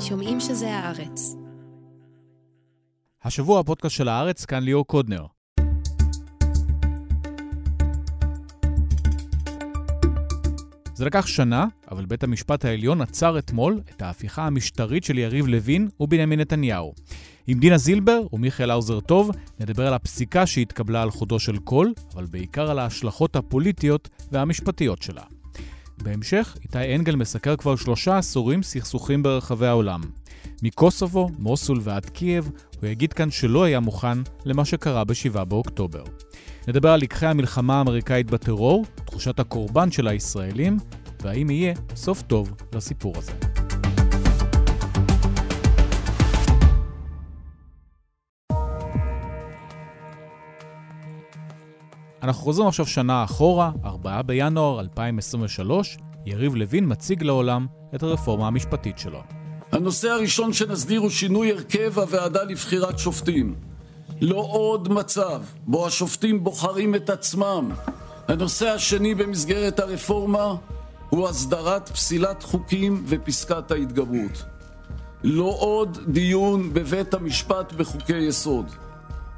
שומעים שזה הארץ. השבוע הפודקאסט של הארץ, כאן ליאור קודנר. זה לקח שנה, אבל בית המשפט העליון עצר אתמול את ההפיכה המשטרית של יריב לוין ובנימין נתניהו. עם דינה זילבר ומיכאל האוזר טוב נדבר על הפסיקה שהתקבלה על חודו של קול, אבל בעיקר על ההשלכות הפוליטיות והמשפטיות שלה. בהמשך, איתי אנגל מסקר כבר שלושה עשורים סכסוכים ברחבי העולם. מקוסובו, מוסול ועד קייב, הוא יגיד כאן שלא היה מוכן למה שקרה ב-7 באוקטובר. נדבר על לקחי המלחמה האמריקאית בטרור, תחושת הקורבן של הישראלים, והאם יהיה סוף טוב לסיפור הזה. אנחנו חוזרים עכשיו שנה אחורה, 4 בינואר 2023, יריב לוין מציג לעולם את הרפורמה המשפטית שלו. הנושא הראשון שנסדיר הוא שינוי הרכב הוועדה לבחירת שופטים. לא עוד מצב בו השופטים בוחרים את עצמם. הנושא השני במסגרת הרפורמה הוא הסדרת פסילת חוקים ופסקת ההתגברות. לא עוד דיון בבית המשפט בחוקי יסוד.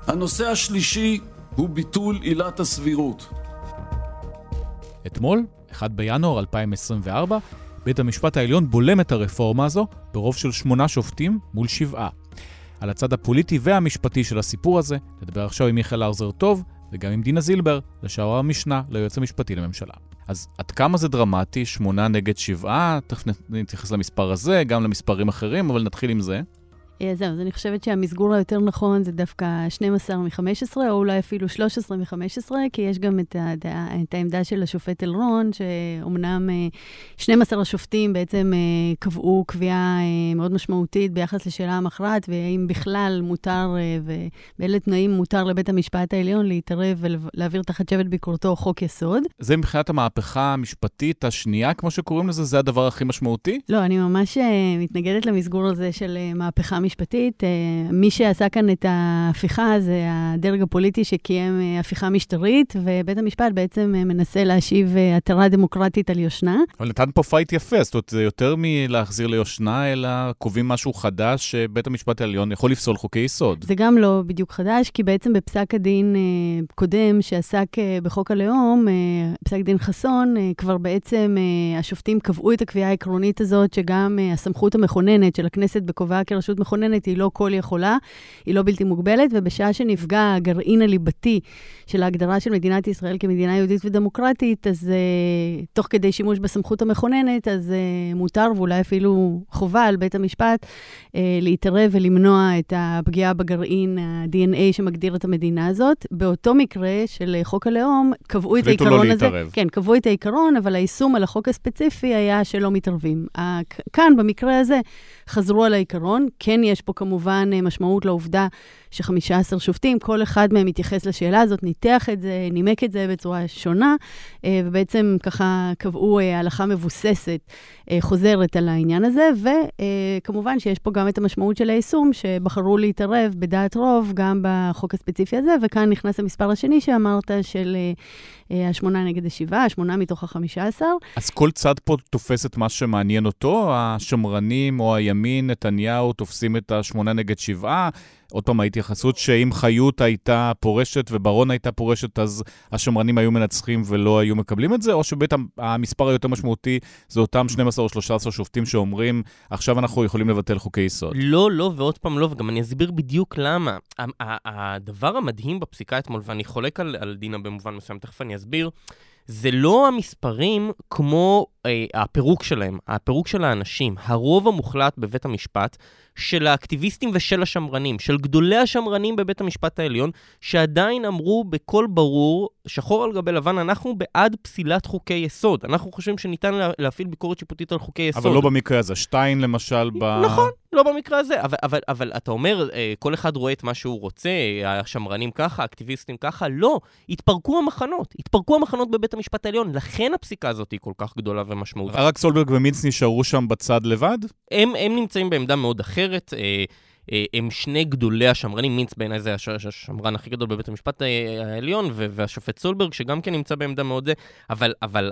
הנושא השלישי הוא ביטול עילת הסבירות. אתמול, 1 בינואר 2024, בית המשפט העליון בולם את הרפורמה הזו ברוב של שמונה שופטים מול שבעה. על הצד הפוליטי והמשפטי של הסיפור הזה, נדבר עכשיו עם מיכאל ארזר טוב וגם עם דינה זילבר, לשער המשנה ליועץ המשפטי לממשלה. אז עד כמה זה דרמטי, שמונה נגד שבעה, תכף נתייחס למספר הזה, גם למספרים אחרים, אבל נתחיל עם זה. אה, זהו, אז אני חושבת שהמסגור היותר נכון זה דווקא 12 מ-15, או אולי אפילו 13 מ-15, כי יש גם את, הדעה, את העמדה של השופט אלרון, שאומנם 12 אה, השופטים בעצם אה, קבעו קביעה מאוד משמעותית ביחס לשאלה המכרעת, והאם בכלל מותר ובאילו תנאים מותר לבית המשפט העליון להתערב ולהעביר תחת שבט ביקורתו חוק יסוד. זה מבחינת המהפכה המשפטית השנייה, כמו שקוראים לזה, זה הדבר הכי משמעותי? לא, אני ממש מתנגדת למסגור הזה של מהפכה משפטית. משפטית. אה, מי שעשה כאן את ההפיכה זה הדרג הפוליטי שקיים אה, הפיכה משטרית, ובית המשפט בעצם אה, מנסה להשיב עטרה דמוקרטית ליושנה. אבל נתן פה fight יפה, זאת אומרת, זה יותר מלהחזיר ליושנה, אלא קובעים משהו חדש שבית המשפט העליון יכול לפסול חוקי יסוד. זה גם לא בדיוק חדש, כי בעצם בפסק הדין קודם שעסק בחוק הלאום, פסק דין חסון, כבר בעצם השופטים קבעו את הקביעה העקרונית הזאת, שגם הסמכות המכוננת של הכנסת בכובעה כרשות מכוננת, מכוננת היא לא כל יכולה, היא לא בלתי מוגבלת, ובשעה שנפגע הגרעין הליבתי של ההגדרה של מדינת ישראל כמדינה יהודית ודמוקרטית, אז uh, תוך כדי שימוש בסמכות המכוננת, אז uh, מותר ואולי אפילו חובה על בית המשפט uh, להתערב ולמנוע את הפגיעה בגרעין, ה-DNA שמגדיר את המדינה הזאת. באותו מקרה של חוק הלאום, קבעו את העיקרון לא הזה. להתערב. כן, קבעו את העיקרון, אבל היישום על החוק הספציפי היה שלא מתערבים. כאן, במקרה הזה, חזרו על העיקרון. כן יש פה כמובן משמעות לעובדה ש-15 שופטים, כל אחד מהם התייחס לשאלה הזאת, ניתח את זה, נימק את זה בצורה שונה, אה, ובעצם ככה קבעו אה, הלכה מבוססת, אה, חוזרת על העניין הזה, וכמובן שיש פה גם את המשמעות של היישום, שבחרו להתערב בדעת רוב גם בחוק הספציפי הזה, וכאן נכנס המספר השני שאמרת, של השמונה נגד השבעה, השמונה מתוך החמישה עשר. אז כל צד פה תופס את מה שמעניין אותו? השמרנים או הימין, נתניהו, תופסים את השמונה נגד שבעה? עוד פעם, ההתייחסות שאם חיות הייתה פורשת וברון הייתה פורשת, אז השמרנים היו מנצחים ולא היו מקבלים את זה, או שבאמת המספר היותר משמעותי זה אותם 12 או 13 שופטים שאומרים, עכשיו אנחנו יכולים לבטל חוקי יסוד. לא, לא, ועוד פעם לא, וגם אני אסביר בדיוק למה. הדבר המדהים בפסיקה אתמול, ואני חולק על, על דינה במובן מסוים, תכף אני אסביר, זה לא המספרים כמו אה, הפירוק שלהם, הפירוק של האנשים. הרוב המוחלט בבית המשפט של האקטיביסטים ושל השמרנים, של גדולי השמרנים בבית המשפט העליון, שעדיין אמרו בקול ברור, שחור על גבי לבן, אנחנו בעד פסילת חוקי יסוד. אנחנו חושבים שניתן להפעיל ביקורת שיפוטית על חוקי יסוד. אבל לא במקרה הזה. שטיין למשל ב... נכון, לא במקרה הזה. אבל, אבל, אבל אתה אומר, אה, כל אחד רואה את מה שהוא רוצה, השמרנים ככה, האקטיביסטים ככה, לא. התפרקו המחנות. התפרקו המחנות בבית המשפט העליון. לכן הפסיקה הזאת היא כל כך גדולה ומשמעותית. רק סולברג ומינץ נשארו שם בצד לבד? הם, הם נמצאים בעמדה מאוד אחרת. אה, אה, הם שני גדולי השמרנים, מינץ בעיניי זה הש, השמרן הכי גדול בבית המשפט העליון, והשופט סולברג, שגם כן נמצא בעמדה מאוד זה, אבל, אבל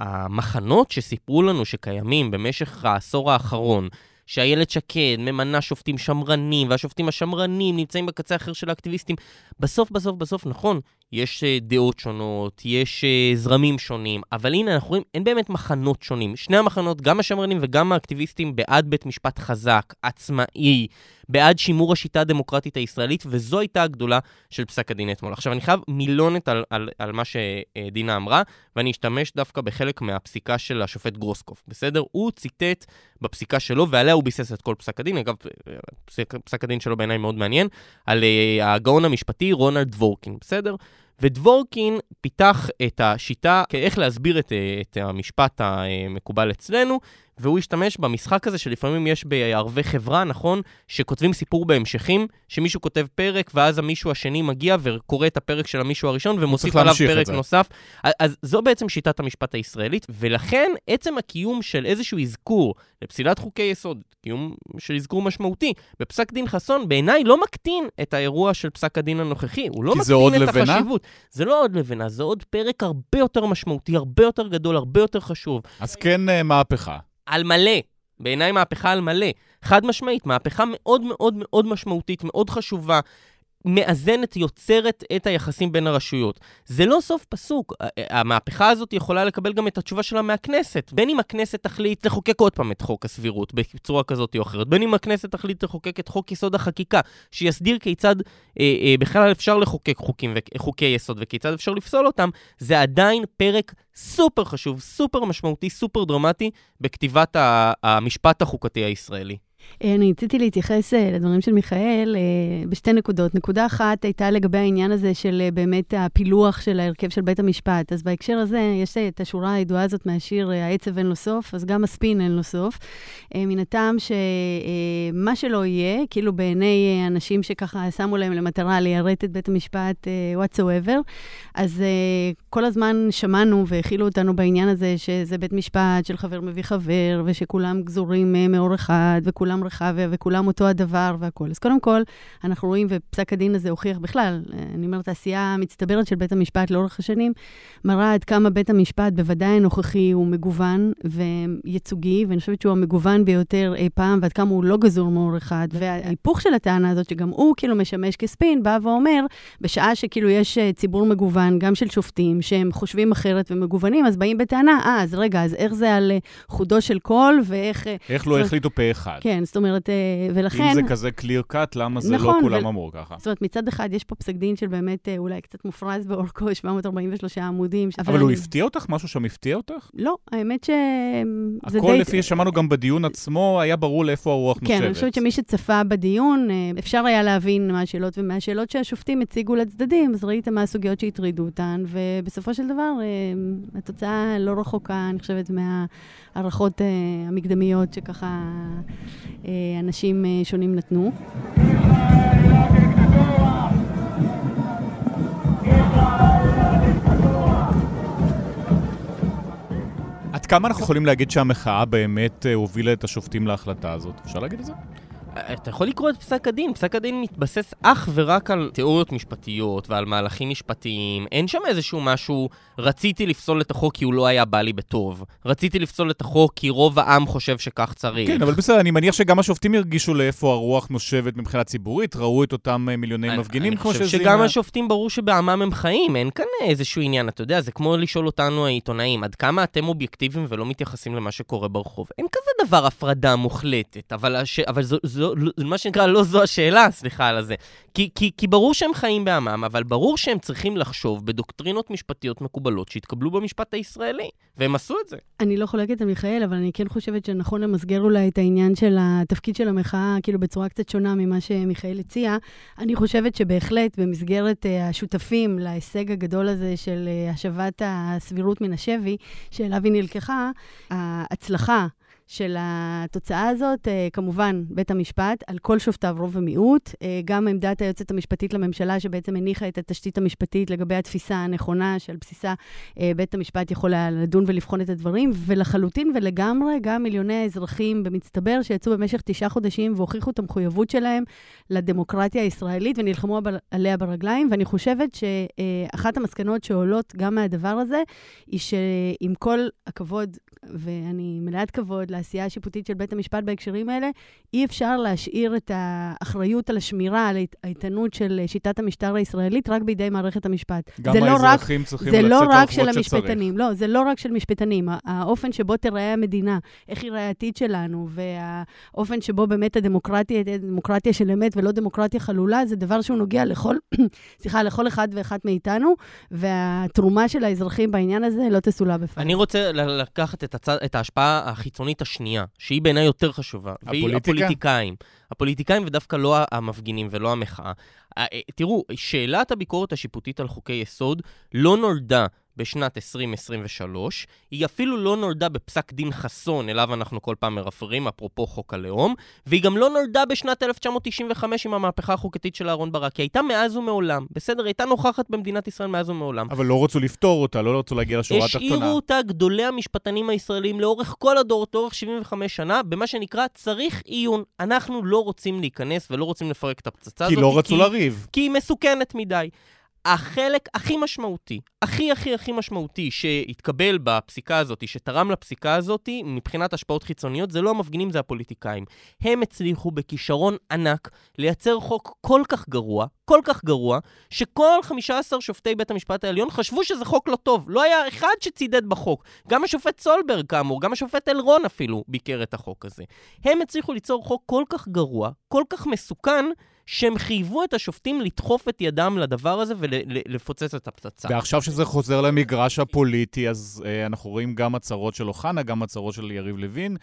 המחנות שסיפרו לנו שקיימים במשך העשור האחרון, שאיילת שקד ממנה שופטים שמרנים, והשופטים השמרנים נמצאים בקצה האחר של האקטיביסטים. בסוף, בסוף, בסוף, נכון, יש uh, דעות שונות, יש uh, זרמים שונים, אבל הנה, אנחנו רואים, אין באמת מחנות שונים. שני המחנות, גם השמרנים וגם האקטיביסטים, בעד בית משפט חזק, עצמאי, בעד שימור השיטה הדמוקרטית הישראלית, וזו הייתה הגדולה של פסק הדין אתמול. עכשיו, אני חייב מילונת על, על, על מה שדינה אמרה, ואני אשתמש דווקא בחלק מהפסיקה של השופט גרוסקוף, בסדר? הוא ציטט בפסיקה שלו, ועליה הוא ביסס את כל פסק הדין, אגב, פסק, פסק הדין שלו בעיניי מאוד מעניין, על uh, הגאון המשפטי רונלד דבורקין, בסדר? ודבורקין פיתח את השיטה איך להסביר את, את המשפט המקובל אצלנו, והוא השתמש במשחק הזה שלפעמים יש בערבי חברה, נכון? שכותבים סיפור בהמשכים, שמישהו כותב פרק, ואז המישהו השני מגיע וקורא את הפרק של המישהו הראשון, ומוסיף עליו פרק נוסף. אז זו בעצם שיטת המשפט הישראלית, ולכן עצם הקיום של איזשהו אזכור לפסילת חוקי יסוד, קיום של אזכור משמעותי, בפסק דין חסון, בעיניי לא מקטין את האירוע של פסק הדין הנוכחי. הוא לא מקטין את לבנה? החשיבות. זה לא עוד לבנה, זה עוד פרק הרבה יותר משמעותי, הרבה יותר גדול, הרבה יותר חשוב. אז כן אה, מהפכה. על מלא. בעיניי מהפכה על מלא. חד משמעית, מהפכה מאוד מאוד מאוד משמעותית, מאוד חשובה. מאזנת, יוצרת את היחסים בין הרשויות. זה לא סוף פסוק. המהפכה הזאת יכולה לקבל גם את התשובה שלה מהכנסת. בין אם הכנסת תחליט לחוקק עוד פעם את חוק הסבירות בצורה כזאת או אחרת, בין אם הכנסת תחליט לחוקק את חוק יסוד החקיקה, שיסדיר כיצד אה, אה, בכלל אפשר לחוקק חוקים וחוקי יסוד וכיצד אפשר לפסול אותם, זה עדיין פרק סופר חשוב, סופר משמעותי, סופר דרמטי בכתיבת המשפט החוקתי הישראלי. אה, אני רציתי להתייחס אה, לדברים של מיכאל אה, בשתי נקודות. נקודה אחת הייתה לגבי העניין הזה של באמת הפילוח של ההרכב של בית המשפט. אז בהקשר הזה, יש את השורה הידועה הזאת מהשיר "העצב אין לו סוף", אז גם הספין אין לו סוף. מן הטעם שמה שלא יהיה, כאילו בעיני אנשים שככה שמו להם למטרה ליירט את בית המשפט whatsoever, אז כל הזמן שמענו והכילו אותנו בעניין הזה שזה בית משפט של חבר מביא חבר, ושכולם גזורים מאור אחד, וכולם... כולם רחביה וכולם אותו הדבר והכול. אז קודם כל, אנחנו רואים, ופסק הדין הזה הוכיח בכלל, אני אומרת, העשייה המצטברת של בית המשפט לאורך השנים, מראה עד כמה בית המשפט, בוודאי הנוכחי, הוא מגוון וייצוגי, ואני חושבת שהוא המגוון ביותר אי פעם, ועד כמה הוא לא גזור מאור אחד. וההיפוך של הטענה הזאת, שגם הוא כאילו משמש כספין, בא ואומר, בשעה שכאילו יש אה, ציבור מגוון, גם של שופטים, שהם חושבים אחרת ומגוונים, אז באים בטענה, אה, אז רגע, אז איך זה על אה, חודו של קול, ואיך... אה, איך לא החליטו פה אחד. כן, זאת אומרת, אה, ולכן... אם זה כזה clear cut, למה זה לא נכון, לא כולם ו... אמרו ככה? זאת אומרת, מצד אחד יש פה פסק דין של באמת אולי קצת מופרז באורכו, 743 עמודים. אבל הוא אני... הפתיע אותך? משהו שם הפתיע אותך? לא, האמת ש... הכל די... לפי ששמענו גם בדיון עצמו, היה ברור לאיפה הרוח נושבת. כן, אני חושבת שמי שצפה בדיון, אפשר היה להבין מה השאלות, ומהשאלות שהשופטים הציגו לצדדים, אז ראית מה הסוגיות שהטרידו אותן, ובסופו של דבר, התוצאה לא רחוקה, אני חושבת, מההערכות המקדמיות שככה אה, אנשים אה, שונים נתנו. עד כמה אנחנו יכולים להגיד שהמחאה באמת אה, הובילה את השופטים להחלטה הזאת? אפשר להגיד את זה? אתה יכול לקרוא את פסק הדין, פסק הדין מתבסס אך ורק על תיאוריות משפטיות ועל מהלכים משפטיים. אין שם איזשהו משהו, רציתי לפסול את החוק כי הוא לא היה בא לי בטוב. רציתי לפסול את החוק כי רוב העם חושב שכך צריך. כן, אבל בסדר, אני מניח שגם השופטים הרגישו לאיפה הרוח נושבת מבחינה ציבורית, ראו את אותם אה, מיליוני אני, מפגינים כמו שזה... אני חושב שגם מה... השופטים ברור שבעמם הם חיים, אין כאן איזשהו עניין, אתה יודע, זה כמו לשאול אותנו העיתונאים, עד כמה אתם אובייקטיביים ולא מתייחסים למה שקורה ברחוב. אין כזה דבר הפרדה מוחלטת, אבל, הש... אבל זו, זו, זו, לא, מה שנקרא, לא זו השאלה, סליחה על הזה. כי, כי, כי ברור שהם חיים בעמם, אבל ברור שהם צריכים לחשוב בדוקטרינות משפטיות מקובלות שהתקבלו במשפט הישראלי, והם עשו את זה. אני לא חולקת על מיכאל, אבל אני כן חושבת שנכון למסגר אולי את העניין של התפקיד של המחאה, כאילו בצורה קצת שונה ממה שמיכאל הציע. אני חושבת שבהחלט במסגרת uh, השותפים להישג הגדול הזה של uh, השבת הסבירות מן השבי, שאליו היא נלקחה, ההצלחה של התוצאה הזאת, אה, כמובן, בית המשפט, על כל שופטיו רוב ומיעוט, אה, גם עמדת היועצת המשפטית לממשלה, שבעצם הניחה את התשתית המשפטית לגבי התפיסה הנכונה, שעל בסיסה אה, בית המשפט יכול היה לדון ולבחון את הדברים, ולחלוטין ולגמרי, גם מיליוני האזרחים במצטבר, שיצאו במשך תשעה חודשים והוכיחו את המחויבות שלהם לדמוקרטיה הישראלית ונלחמו עליה ברגליים, ואני חושבת שאחת המסקנות שעולות גם מהדבר הזה, היא שעם כל הכבוד, ואני מלאת כבוד לעשייה השיפוטית של בית המשפט בהקשרים האלה, אי אפשר להשאיר את האחריות על השמירה, על האיתנות של שיטת המשטר הישראלית, רק בידי מערכת המשפט. גם האזרחים לא צריכים לצאת לרחובות שצריך. זה לא רק של המשפטנים, לא, זה לא רק של משפטנים. האופן שבו תיראה המדינה, איך ייראה העתיד שלנו, והאופן שבו באמת הדמוקרטיה תהיה דמוקרטיה של אמת ולא דמוקרטיה חלולה, זה דבר שהוא נוגע לכל, סליחה, לכל אחד ואחת מאיתנו, והתרומה של האזרחים בעניין הזה לא תסולא בפניו. אני רוצה לקחת את, הצד, את ההשפעה החיצונית השנייה, שהיא בעיניי יותר חשובה. הפוליטיקה? והיא הפוליטיקאים. הפוליטיקאים ודווקא לא המפגינים ולא המחאה. אה, תראו, שאלת הביקורת השיפוטית על חוקי יסוד לא נולדה בשנת 2023. היא אפילו לא נולדה בפסק דין חסון, אליו אנחנו כל פעם מרפרים, אפרופו חוק הלאום, והיא גם לא נולדה בשנת 1995 עם המהפכה החוקתית של אהרן ברק, היא הייתה מאז ומעולם. בסדר, היא הייתה נוכחת במדינת ישראל מאז ומעולם. אבל לא רצו לפתור אותה, לא רצו להגיע לשורה התחתונה. השאירו אותה גדולי המשפטנים הישראלים לאורך כל הדורות, לאורך 75 שנה, במה שנקרא צריך עיון. אנחנו לא רוצים להיכנס ולא רוצים לפרק את הפצצה הזאת. כי לא רצו כי... לריב. כי היא מסוכנת מדי. החלק הכי משמעותי, הכי הכי הכי משמעותי שהתקבל בפסיקה הזאת, שתרם לפסיקה הזאת, מבחינת השפעות חיצוניות, זה לא המפגינים, זה הפוליטיקאים. הם הצליחו בכישרון ענק לייצר חוק כל כך גרוע, כל כך גרוע, שכל 15 שופטי בית המשפט העליון חשבו שזה חוק לא טוב. לא היה אחד שצידד בחוק. גם השופט סולברג, כאמור, גם השופט אלרון אפילו ביקר את החוק הזה. הם הצליחו ליצור חוק כל כך גרוע, כל כך מסוכן, שהם חייבו את השופטים לדחוף את ידם לדבר הזה ולפוצץ את הפצצה. ועכשיו שזה חוזר למגרש הפוליטי, אז אה, אנחנו רואים גם הצהרות של אוחנה, גם הצהרות של יריב לוין.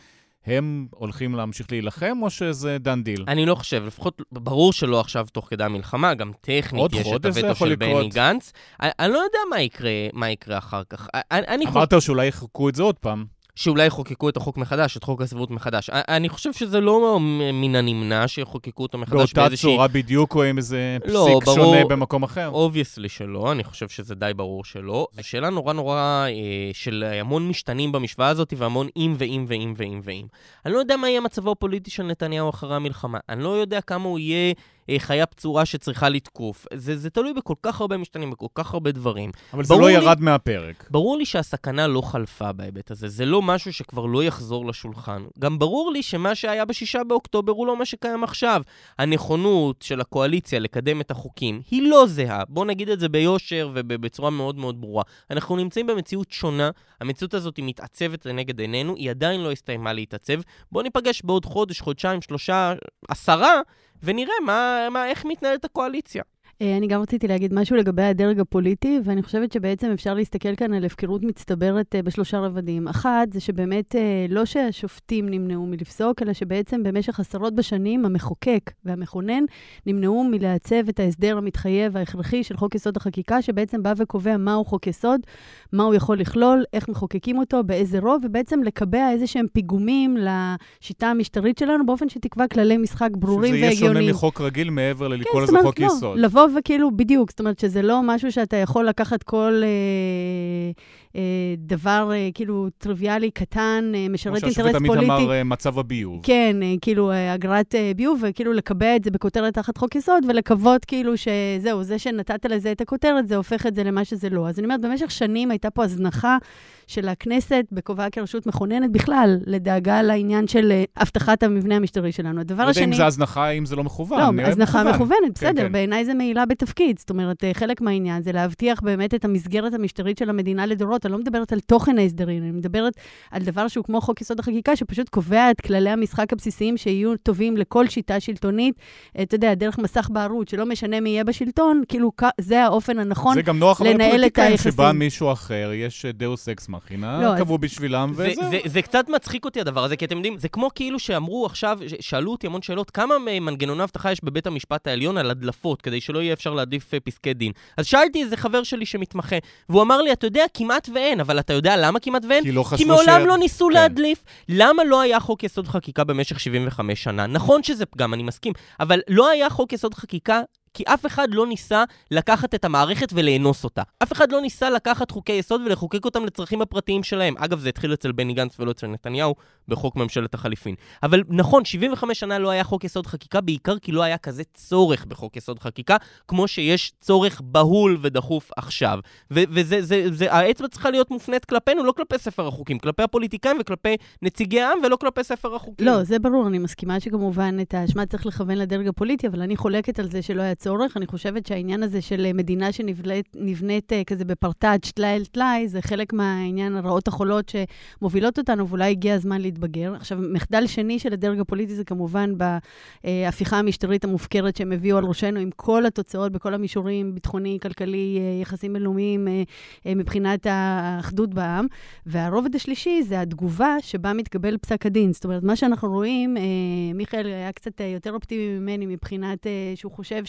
הם הולכים להמשיך להילחם, או שזה דן דיל? אני לא חושב, לפחות ברור שלא עכשיו תוך כדי המלחמה, גם טכנית יש את הווטו של בני גנץ. אני, אני לא יודע מה יקרה, מה יקרה אחר כך. אני אמרת חושב... שאולי יחכו את זה עוד פעם. שאולי יחוקקו את החוק מחדש, את חוק הסבירות מחדש. אני חושב שזה לא מן הנמנע שיחוקקו אותו מחדש באיזושהי... באותה צורה בדיוק, או עם איזה לא, פסיק ברור, שונה במקום אחר? obviously שלא, אני חושב שזה די ברור שלא. זו שאלה נורא נורא אה, של המון משתנים במשוואה הזאת, והמון אם ואם ואם ואם ואם. אני לא יודע מה יהיה מצבו הפוליטי של נתניהו אחרי המלחמה. אני לא יודע כמה הוא יהיה... אה, חיה פצורה שצריכה לתקוף. זה, זה תלוי בכל כך הרבה משתנים, בכל כך הרבה דברים. אבל זה לא ירד לי, מהפרק. ברור לי שהסכנה לא חלפה בהיבט הזה. זה לא משהו שכבר לא יחזור לשולחן. גם ברור לי שמה שהיה בשישה באוקטובר הוא לא מה שקיים עכשיו. הנכונות של הקואליציה לקדם את החוקים היא לא זהה. בואו נגיד את זה ביושר ובצורה מאוד מאוד ברורה. אנחנו נמצאים במציאות שונה, המציאות הזאת היא מתעצבת לנגד עינינו, היא עדיין לא הסתיימה להתעצב. בואו ניפגש בעוד חודש, חודשיים, שלושה, עשרה, ונראה מה, מה, איך מתנהלת הקואליציה. אה, אני גם רציתי להגיד משהו לגבי הדרג הפוליטי, ואני חושבת שבעצם אפשר להסתכל כאן על הפקרות מצטברת אה, בשלושה רבדים. אחד, זה שבאמת אה, לא שהשופטים נמנעו מלפסוק, אלא שבעצם במשך עשרות בשנים המחוקק והמכונן נמנעו מלעצב את ההסדר המתחייב ההכרחי של חוק יסוד החקיקה, שבעצם בא וקובע מהו חוק יסוד, מה הוא יכול לכלול, איך מחוקקים אותו, באיזה רוב, ובעצם לקבע איזה שהם פיגומים לשיטה המשטרית שלנו, באופן שתקבע כללי משחק ברורים והגיוניים. שזה יהיה שונה מחוק רגיל מעבר ללקרוא כן, לזה לא. לבוא וכאילו, בדיוק, זאת אומרת שזה לא משהו שאתה יכול לקחת כל אה, דבר אה, כאילו טריוויאלי, קטן, אה, משרת אינטרס פוליטי. כמו שהשופט תמיד אמר, אה, מצב הביוב. כן, אה, כאילו אה, אגרת אה, ביוב, וכאילו לקבע את זה בכותרת תחת חוק יסוד, ולקוות כאילו שזהו, זה שנתת לזה את הכותרת, זה הופך את זה למה שזה לא. אז אני אומרת, במשך שנים הייתה פה הזנחה של הכנסת בכובעה כרשות מכוננת בכלל, לדאגה לעניין של אה, אבטחת המבנה המשטרי שלנו. הדבר השני... לא יודע אם זה הזנחה, אם זה לא מכוון. לא, הזנחה מכוונת, כן, בסדר, כן. בעיניי זה מעילה בתפקיד. זאת אומרת, אה, חלק מהעניין זה להבטיח באמת את המסגרת המשטרית של המדינה לדורות. אני לא מדברת על תוכן ההסדרים, אני מדברת על דבר שהוא כמו חוק יסוד החקיקה, שפשוט קובע את כללי המשחק הבסיסיים שיהיו טובים לכל שיטה שלטונית. אה, אתה יודע, דרך מסך בערות, שלא משנה מי יהיה בשלטון, כאילו זה האופן הנכון לנהל את היחסים. זה גם נוח לפוליטיקאים שבא מישהו אחר, יש deus ex machina, לא, קבעו בשבילם, וזהו. זה, זה, זה קצת מצחיק אותי הדבר הזה, כי אתם יודעים, זה כמו כאילו שאמרו עכשיו, שאלו אותי המון שאלות, כמה מנגנוני אבטחה יש בבית המשפט העליון על הדלפות, כדי שלא יהיה אפשר להדליף אה, פסקי דין. אז שאלתי איזה חבר שלי שמתמחה, והוא אמר לי, אתה יודע, כמעט ואין, אבל אתה יודע למה כמעט ואין? כי לא חשבו ש... כי מעולם ש... לא ניסו כן. להדליף. למה לא היה חוק יסוד חקיקה במשך 75 שנה? נכון שזה פגם, אני מסכים, אבל לא היה חוק יסוד חקיקה כי אף אחד לא ניסה לקחת את המערכת ולאנוס אותה. אף אחד לא ניסה לקחת חוקי יסוד ולחוקק אותם לצרכים הפרטיים שלהם. אגב, זה התחיל אצל בני גנץ ולא אצל נתניהו בחוק ממשלת החליפין. אבל נכון, 75 שנה לא היה חוק יסוד חקיקה, בעיקר כי לא היה כזה צורך בחוק יסוד חקיקה, כמו שיש צורך בהול ודחוף עכשיו. וזה, זה, זה, האצבע צריכה להיות מופנית כלפינו, לא כלפי ספר החוקים, כלפי הפוליטיקאים וכלפי נציגי העם ולא כלפי ספר החוקים. לא, זה ברור, אני מסכימה שכמובן את האשמה צריך לכוון לדרג הפוליטי, אבל אני חולקת על זה שלא היה צורך. אני חושבת שהעניין הזה של אה, מדינה שנבנית אה, כזה בפרטאץ', טלאי אל טלאי, זה חלק מהעניין הרעות החולות שמובילות אותנו, ואולי הגיע הזמן להתבגר. עכשיו, מחדל שני של הדרג הפוליטי זה כמובן בהפיכה המשטרית המופקרת שהם הביאו על ראשנו, עם כל התוצאות בכל המישורים, ביטחוני, כלכלי, אה, יחסים בינלאומיים, מבחינת האחדות בעם. והרובד השלישי זה התגובה שבה מתקבל פסק הדין. זאת אומרת, מה שאנחנו רואים, מיכאל היה קצת יותר אופטימי ממני מבחינת שהוא חושב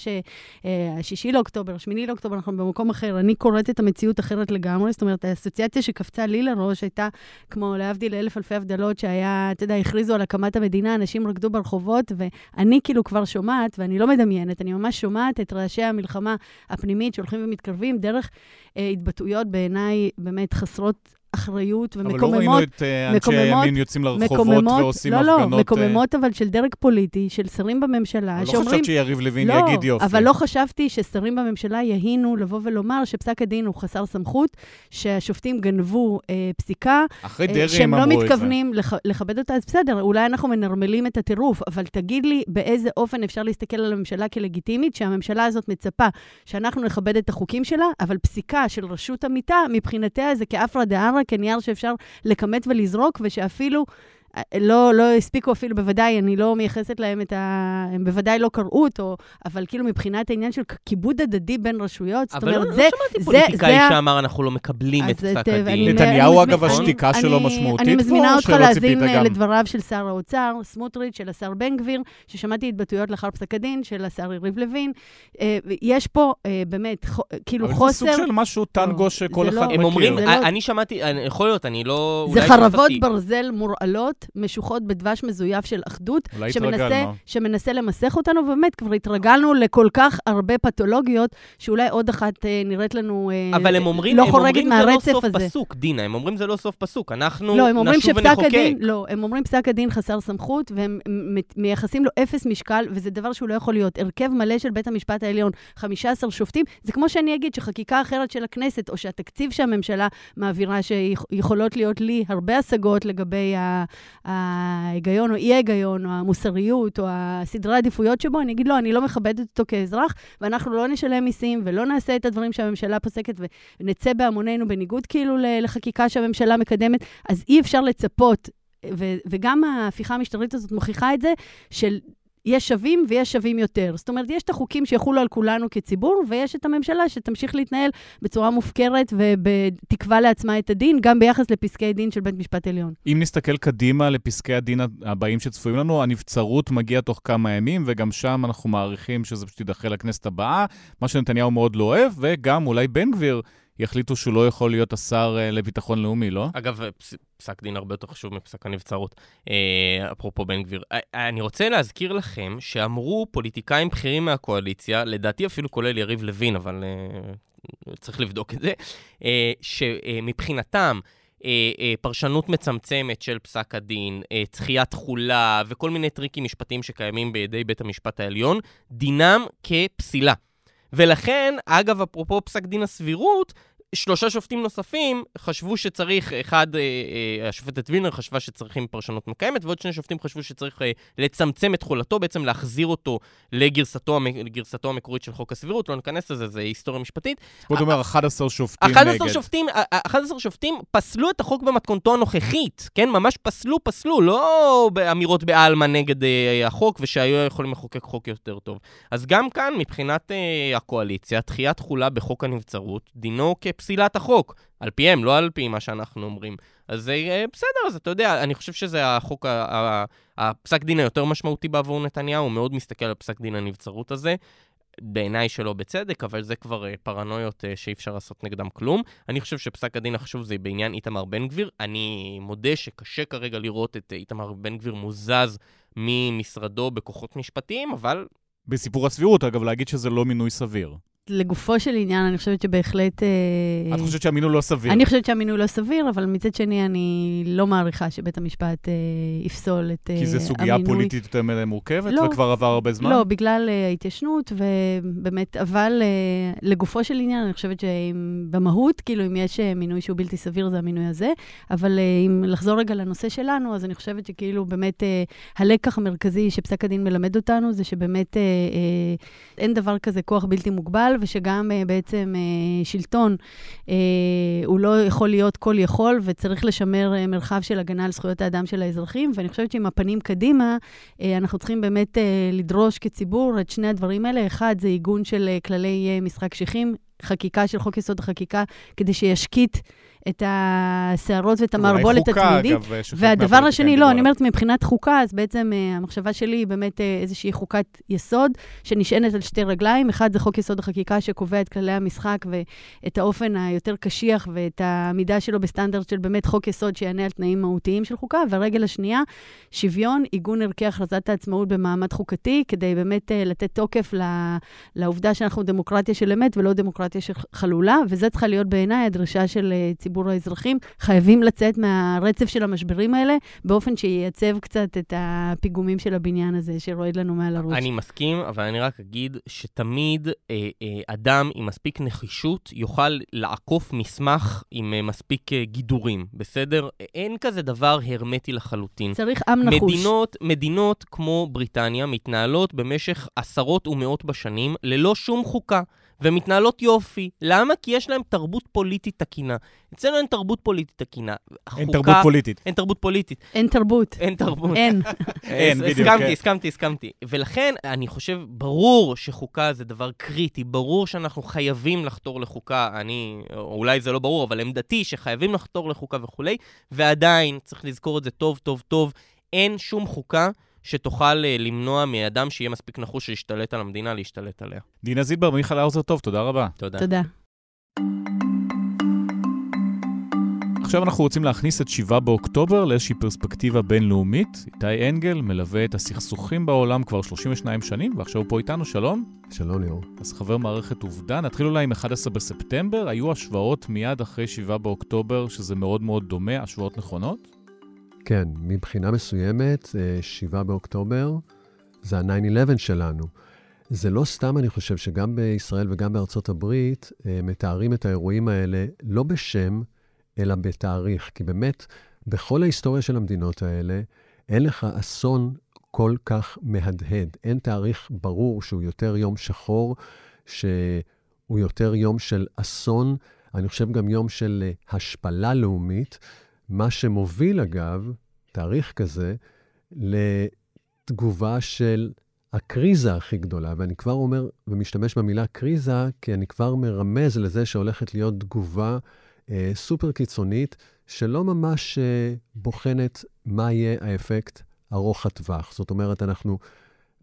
שהשישי לאוקטובר, השמיני לאוקטובר, אנחנו במקום אחר. אני קוראת את המציאות אחרת לגמרי, זאת אומרת, האסוציאציה שקפצה לי לראש הייתה, כמו להבדיל אלף אלפי הבדלות, שהיה, אתה יודע, הכריזו על הקמת המדינה, אנשים רקדו ברחובות, ואני כאילו כבר שומעת, ואני לא מדמיינת, אני ממש שומעת את רעשי המלחמה הפנימית שהולכים ומתקרבים דרך אה, התבטאויות בעיניי באמת חסרות אחריות ומקוממות. אבל לא ראינו את uh, אנשי הימין יוצאים לרחובות מקוממות, ועושים לא, הפגנות. לא, לא, מקוממות אבל של דרג פוליטי, של שרים בממשלה, אבל שאומרים... לא חשבת שיריב לוין לא, יגיד יופי. אבל לא חשבתי ששרים בממשלה יהינו לבוא ולומר שפסק הדין הוא חסר סמכות, שהשופטים גנבו אה, פסיקה. אחרי דרעי הם אמרו את זה. שהם לא מתכוונים לח, לכבד אותה, אז בסדר, אולי אנחנו מנרמלים את הטירוף, אבל תגיד לי באיזה אופן אפשר להסתכל על הממשלה כלגיטימית, שהממשלה הזאת מצפה שאנחנו נכבד את החוקים שלה, אבל פסיקה של רשות המיטה, מבחינתיה זה כאפרא דארא, כנייר שאפשר לכמת ולזרוק, ושאפילו לא, לא הספיקו אפילו, בוודאי, אני לא מייחסת להם את ה... הם בוודאי לא קראו אותו, אבל כאילו מבחינת העניין של כיבוד הדדי בין רשויות, זאת אומרת, לא, זה... אבל לא שמעתי פוליטיקאי שאמר, אנחנו לא מקבלים את פסק הדין. נתניהו, אגב, השתיקה שלו משמעותית אני מזמינה אותך להאזין לדבריו של שר האוצר, סמוטריץ', של השר בן גביר, ששמעתי התבטאויות לאחר פסק הדין, של השר יריב לוין. אה, יש פה אה, באמת, כאילו חוסר... אבל זה סוג של משהו טנגו שכל אחד מכיר. הם אומרים, אני שמעתי, יכול להיות, אני לא... זה חרבות ברזל מורעלות. משוכות בדבש מזויף של אחדות, שמנסה, שמנסה למסך אותנו, ובאמת, כבר התרגלנו לכל כך הרבה פתולוגיות, שאולי עוד אחת אה, נראית לנו אה, אבל הם אומרים, לא הם חורגת אומרים מהרצף זה לא סוף הזה. פסוק, דינה, הם אומרים זה לא סוף פסוק, אנחנו לא, הם אומרים נשוב שפסק ונחוקק. הדין, לא, הם אומרים פסק הדין חסר סמכות, והם מייחסים לו אפס משקל, וזה דבר שהוא לא יכול להיות. הרכב מלא של בית המשפט העליון, 15 שופטים, זה כמו שאני אגיד שחקיקה אחרת של הכנסת, או שהתקציב שהממשלה מעבירה, שיכולות להיות לי הרבה השגות לגבי ההיגיון או אי-ההיגיון, או המוסריות, או הסדרי העדיפויות שבו, אני אגיד, לא, אני לא מכבדת אותו כאזרח, ואנחנו לא נשלם מיסים ולא נעשה את הדברים שהממשלה פוסקת, ונצא בהמוננו בניגוד כאילו לחקיקה שהממשלה מקדמת, אז אי אפשר לצפות ו- וגם ההפיכה המשטרית הזאת מוכיחה את זה, של יש שווים ויש שווים יותר. זאת אומרת, יש את החוקים שיחולו על כולנו כציבור, ויש את הממשלה שתמשיך להתנהל בצורה מופקרת ובתקווה לעצמה את הדין, גם ביחס לפסקי דין של בית משפט עליון. אם נסתכל קדימה לפסקי הדין הבאים שצפויים לנו, הנבצרות מגיע תוך כמה ימים, וגם שם אנחנו מעריכים שזה פשוט יידחה לכנסת הבאה, מה שנתניהו מאוד לא אוהב, וגם אולי בן גביר יחליטו שהוא לא יכול להיות השר לביטחון לאומי, לא? אגב, פסק דין הרבה יותר חשוב מפסק הנבצרות, אה, אפרופו בן גביר. אה, אני רוצה להזכיר לכם שאמרו פוליטיקאים בכירים מהקואליציה, לדעתי אפילו כולל יריב לוין, אבל אה, צריך לבדוק את זה, אה, שמבחינתם, אה, אה, פרשנות מצמצמת של פסק הדין, אה, דחיית תחולה וכל מיני טריקים משפטיים שקיימים בידי בית המשפט העליון, דינם כפסילה. ולכן, אגב, אפרופו פסק דין הסבירות, שלושה שופטים נוספים חשבו שצריך, אחד, אה, אה, השופטת וילנר חשבה שצריכים פרשנות מקיימת, ועוד שני שופטים חשבו שצריך אה, לצמצם את תחולתו, בעצם להחזיר אותו לגרסתו, לגרסתו המקורית של חוק הסבירות, לא ניכנס לזה, זה היסטוריה משפטית. בוא נאמר 11 שופטים 11 נגד. שופטים, 11 שופטים פסלו את החוק במתכונתו הנוכחית, כן? ממש פסלו, פסלו, לא באמירות בעלמא נגד אה, החוק, ושהיו יכולים לחוקק חוק יותר טוב. אז גם כאן, מבחינת אה, הקואליציה, דחיית תחולה בחוק הנבצרות, דינו כ... פסילת החוק, על פיהם, לא על פי מה שאנחנו אומרים. אז זה אה, בסדר, אז אתה יודע, אני חושב שזה החוק, הפסק דין היותר משמעותי בעבור נתניהו, הוא מאוד מסתכל על פסק דין הנבצרות הזה. בעיניי שלא בצדק, אבל זה כבר uh, פרנויות uh, שאי אפשר לעשות נגדם כלום. אני חושב שפסק הדין החשוב זה בעניין איתמר בן גביר. אני מודה שקשה כרגע לראות את איתמר בן גביר מוזז ממשרדו בכוחות משפטיים, אבל בסיפור הסבירות, אגב, להגיד שזה לא מינוי סביר. לגופו של עניין, אני חושבת שבהחלט... אה, את חושבת שהמינוי לא סביר? אני חושבת שהמינוי לא סביר, אבל מצד שני, אני לא מעריכה שבית המשפט אה, יפסול את המינוי. כי זו סוגיה המינוי. פוליטית יותר מורכבת, לא, וכבר עבר הרבה זמן? לא, בגלל ההתיישנות, ובאמת, אבל לגופו של עניין, אני חושבת שבמהות, כאילו, אם יש מינוי שהוא בלתי סביר, זה המינוי הזה. אבל אם לחזור רגע לנושא שלנו, אז אני חושבת שכאילו, באמת, הלקח המרכזי שפסק הדין מלמד אותנו, זה שבאמת אין דבר כזה כוח בלתי מוגבל, ושגם uh, בעצם uh, שלטון, uh, הוא לא יכול להיות כל יכול, וצריך לשמר uh, מרחב של הגנה על זכויות האדם של האזרחים, ואני חושבת שעם הפנים קדימה, uh, אנחנו צריכים באמת uh, לדרוש כציבור את שני הדברים האלה. אחד, זה עיגון של uh, כללי uh, משחק קשיחים, חקיקה של חוק יסוד החקיקה, כדי שישקיט את הסערות ואת המערבולת התמידית. אגב, והדבר השני, לא, אני אומרת, מבחינת חוקה, אז בעצם uh, המחשבה שלי היא באמת uh, איזושהי חוקת יסוד, שנשענת על שתי רגליים. אחד זה חוק יסוד החקיקה, שקובע את כללי המשחק ואת האופן היותר קשיח ואת העמידה שלו בסטנדרט של באמת חוק יסוד שיענה על תנאים מהותיים של חוקה. והרגל השנייה, שוויון, עיגון ערכי הכרזת העצמאות במעמד חוקתי, כדי באמת uh, לתת תוקף לעובדה שאנחנו דמוקרטיה של אמת ולא דמוקרטיה של חלולה, וזה צריכה להיות בעיניי הדרישה של uh, ציבור האזרחים, חייבים לצאת מהרצף של המשברים האלה, באופן שייצב קצת את הפיגומים של הבניין הזה שרועד לנו מעל הראש. אני מסכים, אבל אני רק אגיד שתמיד אה, אה, אדם עם מספיק נחישות יוכל לעקוף מסמך עם אה, מספיק אה, גידורים, בסדר? אין כזה דבר הרמטי לחלוטין. צריך עם נחוש. מדינות, מדינות כמו בריטניה מתנהלות במשך עשרות ומאות בשנים ללא שום חוקה. ומתנהלות יופי. למה? כי יש להם תרבות פוליטית תקינה. אצלנו אין תרבות פוליטית תקינה. אין תרבות פוליטית. אין תרבות פוליטית. אין תרבות. אין תרבות. אין. אין, בדיוק. הסכמתי, כן. הסכמתי, הסכמתי. ולכן, אני חושב, ברור שחוקה זה דבר קריטי, ברור שאנחנו חייבים לחתור לחוקה, אני, אולי זה לא ברור, אבל עמדתי שחייבים לחתור לחוקה וכולי, ועדיין, צריך לזכור את זה טוב, טוב, טוב, אין שום חוקה שתוכל אה, למנוע מאדם שיהיה מספיק נחוש להשתלט על המדינה, להשתלט עליה. דינה זילבר, מיכל האוזר טוב, תודה רבה. תודה. תודה. עכשיו אנחנו רוצים להכניס את 7 באוקטובר לאיזושהי פרספקטיבה בינלאומית. איתי אנגל מלווה את הסכסוכים בעולם כבר 32 שנים, ועכשיו הוא פה איתנו, שלום. שלום ליאור. אז חבר מערכת עובדה, נתחיל אולי עם 11 בספטמבר. היו השוואות מיד אחרי 7 באוקטובר, שזה מאוד מאוד דומה, השוואות נכונות? כן, מבחינה מסוימת, 7 באוקטובר זה ה-9-11 שלנו. זה לא סתם, אני חושב, שגם בישראל וגם בארצות הברית מתארים את האירועים האלה לא בשם, אלא בתאריך. כי באמת, בכל ההיסטוריה של המדינות האלה, אין לך אסון כל כך מהדהד. אין תאריך ברור שהוא יותר יום שחור, שהוא יותר יום של אסון, אני חושב גם יום של השפלה לאומית. מה שמוביל, אגב, תאריך כזה, לתגובה של הקריזה הכי גדולה. ואני כבר אומר ומשתמש במילה קריזה, כי אני כבר מרמז לזה שהולכת להיות תגובה אה, סופר קיצונית, שלא ממש אה, בוחנת מה יהיה האפקט ארוך הטווח. זאת אומרת, אנחנו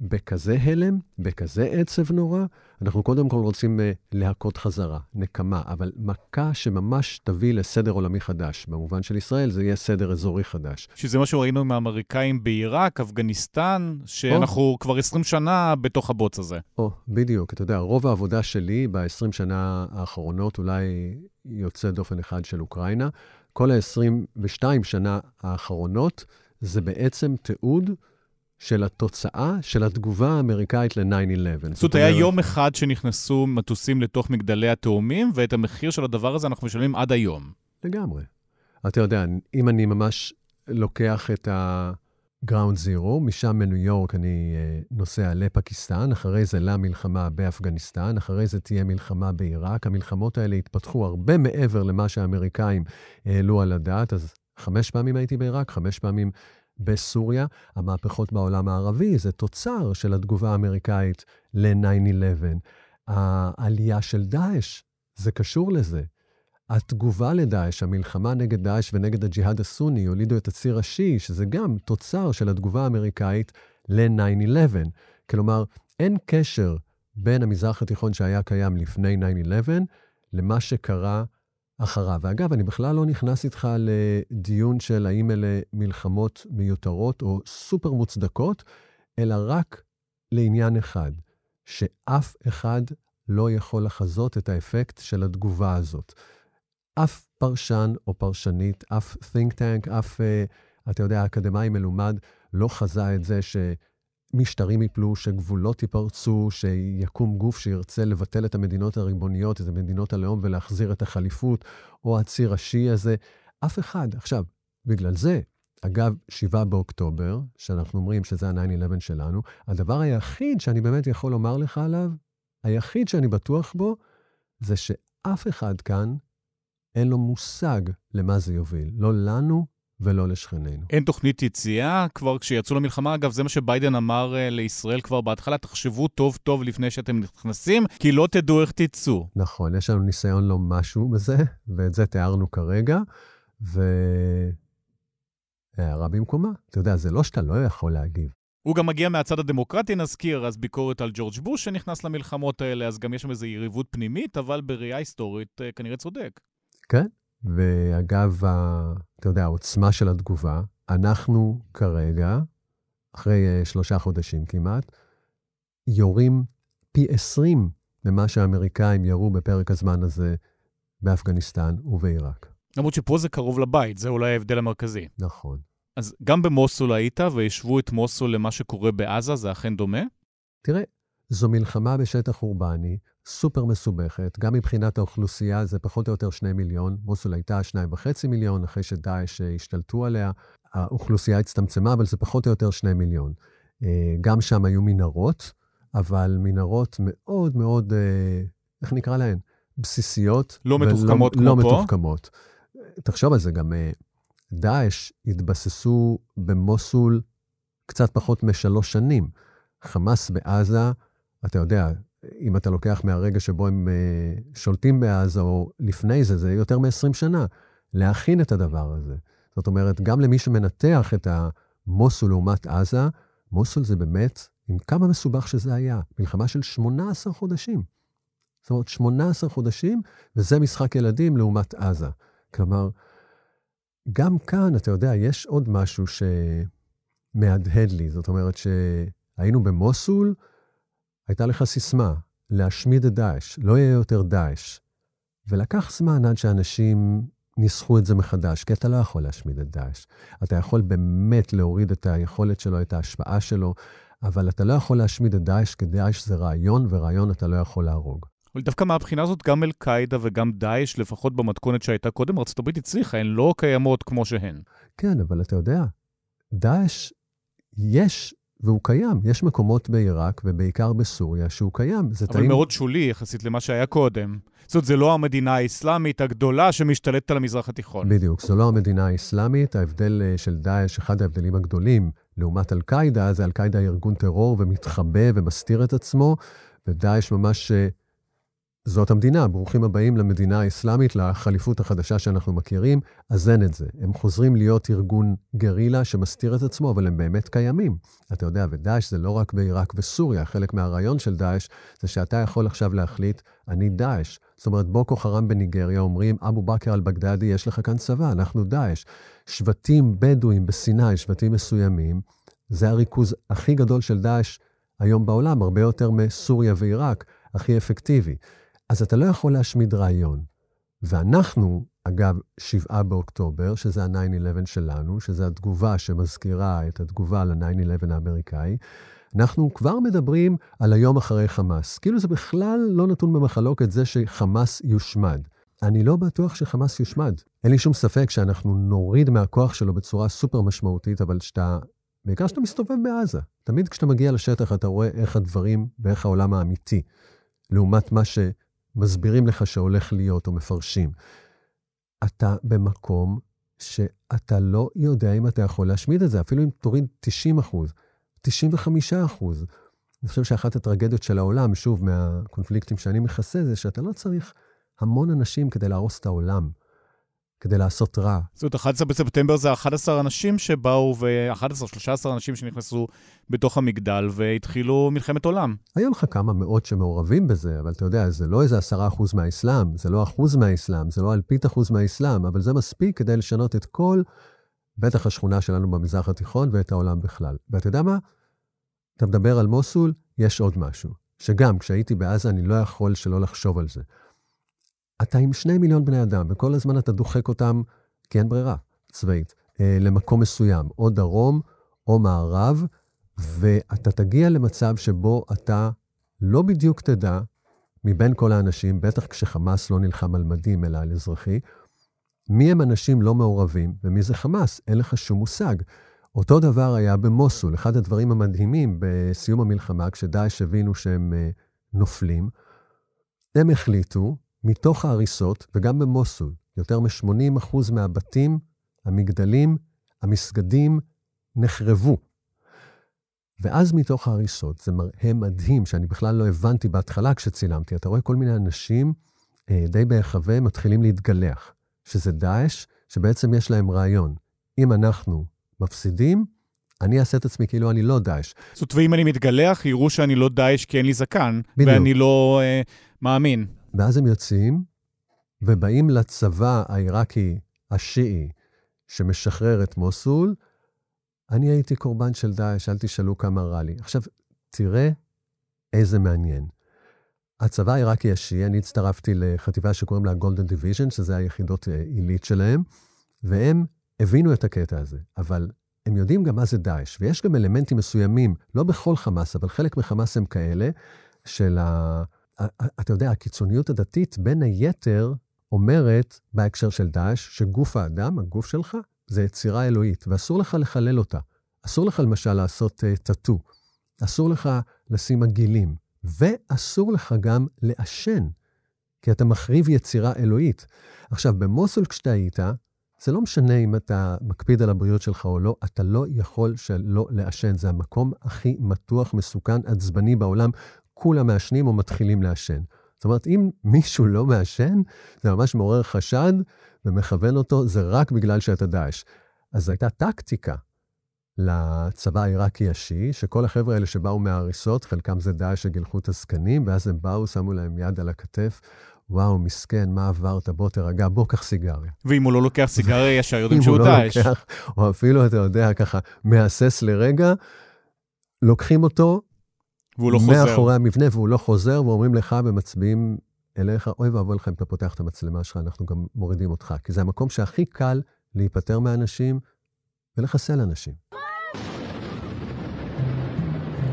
בכזה הלם, בכזה עצב נורא, אנחנו קודם כל רוצים uh, להכות חזרה, נקמה, אבל מכה שממש תביא לסדר עולמי חדש. במובן של ישראל זה יהיה סדר אזורי חדש. שזה מה שראינו עם האמריקאים בעיראק, אפגניסטן, שאנחנו או. כבר 20 שנה בתוך הבוץ הזה. או, בדיוק. אתה יודע, רוב העבודה שלי ב-20 שנה האחרונות, אולי יוצא דופן אחד של אוקראינה, כל ה-22 שנה האחרונות, זה בעצם תיעוד של התוצאה של התגובה האמריקאית ל-9-11. זאת אומרת, היה יום אחד שנכנסו מטוסים לתוך מגדלי התאומים, ואת המחיר של הדבר הזה אנחנו משלמים עד היום. לגמרי. אתה יודע, אם אני ממש לוקח את ה-ground zero, משם מניו יורק אני אה, נוסע לפקיסטן, אחרי זה למלחמה באפגניסטן, אחרי זה תהיה מלחמה בעיראק. המלחמות האלה התפתחו הרבה מעבר למה שהאמריקאים העלו על הדעת, אז חמש פעמים הייתי בעיראק, חמש פעמים בסוריה. המהפכות בעולם הערבי זה תוצר של התגובה האמריקאית ל-9-11. העלייה של דאעש, זה קשור לזה. התגובה לדאעש, המלחמה נגד דאעש ונגד הג'יהאד הסוני, הולידו את הציר השיעי, שזה גם תוצר של התגובה האמריקאית ל-9-11. כלומר, אין קשר בין המזרח התיכון שהיה קיים לפני 9-11 למה שקרה אחריו. ואגב, אני בכלל לא נכנס איתך לדיון של האם אלה מלחמות מיותרות או סופר מוצדקות, אלא רק לעניין אחד. שאף אחד לא יכול לחזות את האפקט של התגובה הזאת. אף פרשן או פרשנית, אף think tank, אף, uh, אתה יודע, אקדמאי מלומד, לא חזה את זה שמשטרים יפלו, שגבולות ייפרצו, שיקום גוף שירצה לבטל את המדינות הריבוניות, את המדינות הלאום ולהחזיר את החליפות, או הציר השיעי הזה. אף אחד. עכשיו, בגלל זה, אגב, 7 באוקטובר, שאנחנו אומרים שזה ה-9-11 שלנו, הדבר היחיד שאני באמת יכול לומר לך עליו, היחיד שאני בטוח בו, זה שאף אחד כאן אין לו מושג למה זה יוביל. לא לנו ולא לשכנינו. אין תוכנית יציאה כבר כשיצאו למלחמה. אגב, זה מה שביידן אמר uh, לישראל כבר בהתחלה, תחשבו טוב טוב לפני שאתם נכנסים, כי לא תדעו איך תצאו. נכון, יש לנו ניסיון לא משהו בזה, ואת זה תיארנו כרגע, ו... הערה במקומה. אתה יודע, זה לא שאתה לא יכול להגיב. הוא גם מגיע מהצד הדמוקרטי, נזכיר, אז ביקורת על ג'ורג' בוש שנכנס למלחמות האלה, אז גם יש שם איזו יריבות פנימית, אבל בראייה היסטורית uh, כנראה צודק. כן, ואגב, אתה יודע, העוצמה של התגובה, אנחנו כרגע, אחרי uh, שלושה חודשים כמעט, יורים פי 20 ממה שהאמריקאים ירו בפרק הזמן הזה באפגניסטן ובעיראק. למרות שפה זה קרוב לבית, זה אולי ההבדל המרכזי. נכון. אז גם במוסול היית והשוו את מוסול למה שקורה בעזה, זה אכן דומה? תראה, זו מלחמה בשטח אורבני, סופר מסובכת, גם מבחינת האוכלוסייה זה פחות או יותר שני מיליון, מוסול הייתה שניים וחצי מיליון, אחרי שדאעש אה, השתלטו עליה, האוכלוסייה הצטמצמה, אבל זה פחות או יותר שני מיליון. אה, גם שם היו מנהרות, אבל מנהרות מאוד מאוד, אה, איך נקרא להן? בסיסיות. לא מתוחכמות ולא, כמו לא פה. לא מתוחכמות. תחשוב על זה, גם דאעש התבססו במוסול קצת פחות משלוש שנים. חמאס בעזה, אתה יודע, אם אתה לוקח מהרגע שבו הם uh, שולטים בעזה, או לפני זה, זה יותר מ-20 שנה, להכין את הדבר הזה. זאת אומרת, גם למי שמנתח את המוסול לעומת עזה, מוסול זה באמת, עם כמה מסובך שזה היה, מלחמה של 18 חודשים. זאת אומרת, 18 חודשים, וזה משחק ילדים לעומת עזה. כלומר, גם כאן, אתה יודע, יש עוד משהו שמהדהד לי. זאת אומרת שהיינו במוסול, הייתה לך סיסמה, להשמיד את דאעש, לא יהיה יותר דאעש. ולקח זמן עד שאנשים ניסחו את זה מחדש, כי אתה לא יכול להשמיד את דאעש. אתה יכול באמת להוריד את היכולת שלו, את ההשפעה שלו, אבל אתה לא יכול להשמיד את דאעש, כי דאעש זה רעיון, ורעיון אתה לא יכול להרוג. אבל דווקא מהבחינה הזאת, גם אל-קאעידה וגם דאעש, לפחות במתכונת שהייתה קודם, ארה"ב הצליחה, הן לא קיימות כמו שהן. כן, אבל אתה יודע, דאעש, יש והוא קיים. יש מקומות בעיראק ובעיקר בסוריה שהוא קיים. זה אבל טעים... מאוד שולי יחסית למה שהיה קודם. זאת אומרת, זה לא המדינה האסלאמית הגדולה שמשתלטת על המזרח התיכון. בדיוק, זו לא המדינה האסלאמית. ההבדל אה, של דאעש, אחד ההבדלים הגדולים לעומת אל-קאעידה, זה אל-קאעידה ארגון טרור ומתחבא ומסתיר את עצמו, ודאעש ממש אה, זאת המדינה, ברוכים הבאים למדינה האסלאמית, לחליפות החדשה שאנחנו מכירים, אז אין את זה. הם חוזרים להיות ארגון גרילה שמסתיר את עצמו, אבל הם באמת קיימים. אתה יודע, ודאעש זה לא רק בעיראק וסוריה, חלק מהרעיון של דאעש זה שאתה יכול עכשיו להחליט, אני דאעש. זאת אומרת, בוקו חרם בניגריה אומרים, אבו בכר אל-בגדדי, יש לך כאן צבא, אנחנו דאעש. שבטים בדואים בסיני, שבטים מסוימים, זה הריכוז הכי גדול של דאעש היום בעולם, הרבה יותר מסוריה ועיראק, הכי אפקטיבי. אז אתה לא יכול להשמיד רעיון. ואנחנו, אגב, 7 באוקטובר, שזה ה-9-11 שלנו, שזה התגובה שמזכירה את התגובה ל-9-11 האמריקאי, אנחנו כבר מדברים על היום אחרי חמאס. כאילו זה בכלל לא נתון במחלוקת זה שחמאס יושמד. אני לא בטוח שחמאס יושמד. אין לי שום ספק שאנחנו נוריד מהכוח שלו בצורה סופר משמעותית, אבל שאתה, בעיקר כשאתה מסתובב בעזה. תמיד כשאתה מגיע לשטח אתה רואה איך הדברים ואיך העולם האמיתי, לעומת מה ש... מסבירים לך שהולך להיות או מפרשים. אתה במקום שאתה לא יודע אם אתה יכול להשמיד את זה, אפילו אם תוריד 90 אחוז, 95 אחוז. אני חושב שאחת הטרגדיות של העולם, שוב, מהקונפליקטים שאני מכסה, זה שאתה לא צריך המון אנשים כדי להרוס את העולם. כדי לעשות רע. זאת אומרת, 11 בספטמבר זה 11 אנשים שבאו, ו-11-13 אנשים שנכנסו בתוך המגדל והתחילו מלחמת עולם. היו לך כמה מאות שמעורבים בזה, אבל אתה יודע, זה לא איזה 10 אחוז מהאסלאם, זה לא אחוז מהאסלאם, זה לא אלפית אחוז מהאסלאם, אבל זה מספיק כדי לשנות את כל, בטח השכונה שלנו במזרח התיכון ואת העולם בכלל. ואתה יודע מה? אתה מדבר על מוסול, יש עוד משהו. שגם כשהייתי בעזה אני לא יכול שלא לחשוב על זה. אתה עם שני מיליון בני אדם, וכל הזמן אתה דוחק אותם, כי אין ברירה צבאית, אה, למקום מסוים, או דרום או מערב, ואתה תגיע למצב שבו אתה לא בדיוק תדע, מבין כל האנשים, בטח כשחמאס לא נלחם על מדים אלא על אזרחי, מי הם אנשים לא מעורבים ומי זה חמאס, אין לך שום מושג. אותו דבר היה במוסול. אחד הדברים המדהימים בסיום המלחמה, כשדאעש הבינו שהם uh, נופלים, הם החליטו, מתוך ההריסות, וגם במוסול, יותר מ-80% מהבתים, המגדלים, המסגדים, נחרבו. ואז מתוך ההריסות, זה מראה מדהים, שאני בכלל לא הבנתי בהתחלה כשצילמתי, אתה רואה כל מיני אנשים אה, די בהיחווה מתחילים להתגלח, שזה דאעש, שבעצם יש להם רעיון. אם אנחנו מפסידים, אני אעשה את עצמי כאילו אני לא דאעש. זאת אומרת, ואם אני מתגלח, יראו שאני לא דאעש כי אין לי זקן, בדיוק. ואני לא אה, מאמין. ואז הם יוצאים ובאים לצבא העיראקי השיעי שמשחרר את מוסול, אני הייתי קורבן של דאעש, אל תשאלו כמה רע לי. עכשיו, תראה איזה מעניין. הצבא העיראקי השיעי, אני הצטרפתי לחטיבה שקוראים לה Golden Division, שזה היחידות אה, עילית שלהם, והם הבינו את הקטע הזה, אבל הם יודעים גם מה זה דאעש, ויש גם אלמנטים מסוימים, לא בכל חמאס, אבל חלק מחמאס הם כאלה, של ה... אתה יודע, הקיצוניות הדתית, בין היתר, אומרת, בהקשר של דאעש, שגוף האדם, הגוף שלך, זה יצירה אלוהית, ואסור לך לחלל אותה. אסור לך למשל לעשות uh, טאטו, אסור לך לשים עגילים, ואסור לך גם לעשן, כי אתה מחריב יצירה אלוהית. עכשיו, במוסול כשאתה היית, זה לא משנה אם אתה מקפיד על הבריאות שלך או לא, אתה לא יכול שלא לעשן. זה המקום הכי מתוח, מסוכן, עצבני בעולם. כולם מעשנים או מתחילים לעשן. זאת אומרת, אם מישהו לא מעשן, זה ממש מעורר חשד ומכוון אותו, זה רק בגלל שאתה דאעש. אז הייתה טקטיקה לצבא העיראקי השיעי, שכל החבר'ה האלה שבאו מההריסות, חלקם זה דאעש שגילחו את הזקנים, ואז הם באו, שמו להם יד על הכתף. וואו, מסכן, מה עברת? בוא תרגע, בוא קח סיגריה. ואם הוא לא לוקח סיגריה, ישר יודעים שהוא דאעש. אם הוא לא לוקח, או אפילו, אתה יודע, ככה, מהסס לרגע, לוקחים אותו, והוא לא חוזר. מאחורי המבנה, והוא לא חוזר, ואומרים לך ומצביעים אליך, אוי ואבוי לך אם אתה פותח את המצלמה שלך, אנחנו גם מורידים אותך. כי זה המקום שהכי קל להיפטר מאנשים ולחסל אנשים.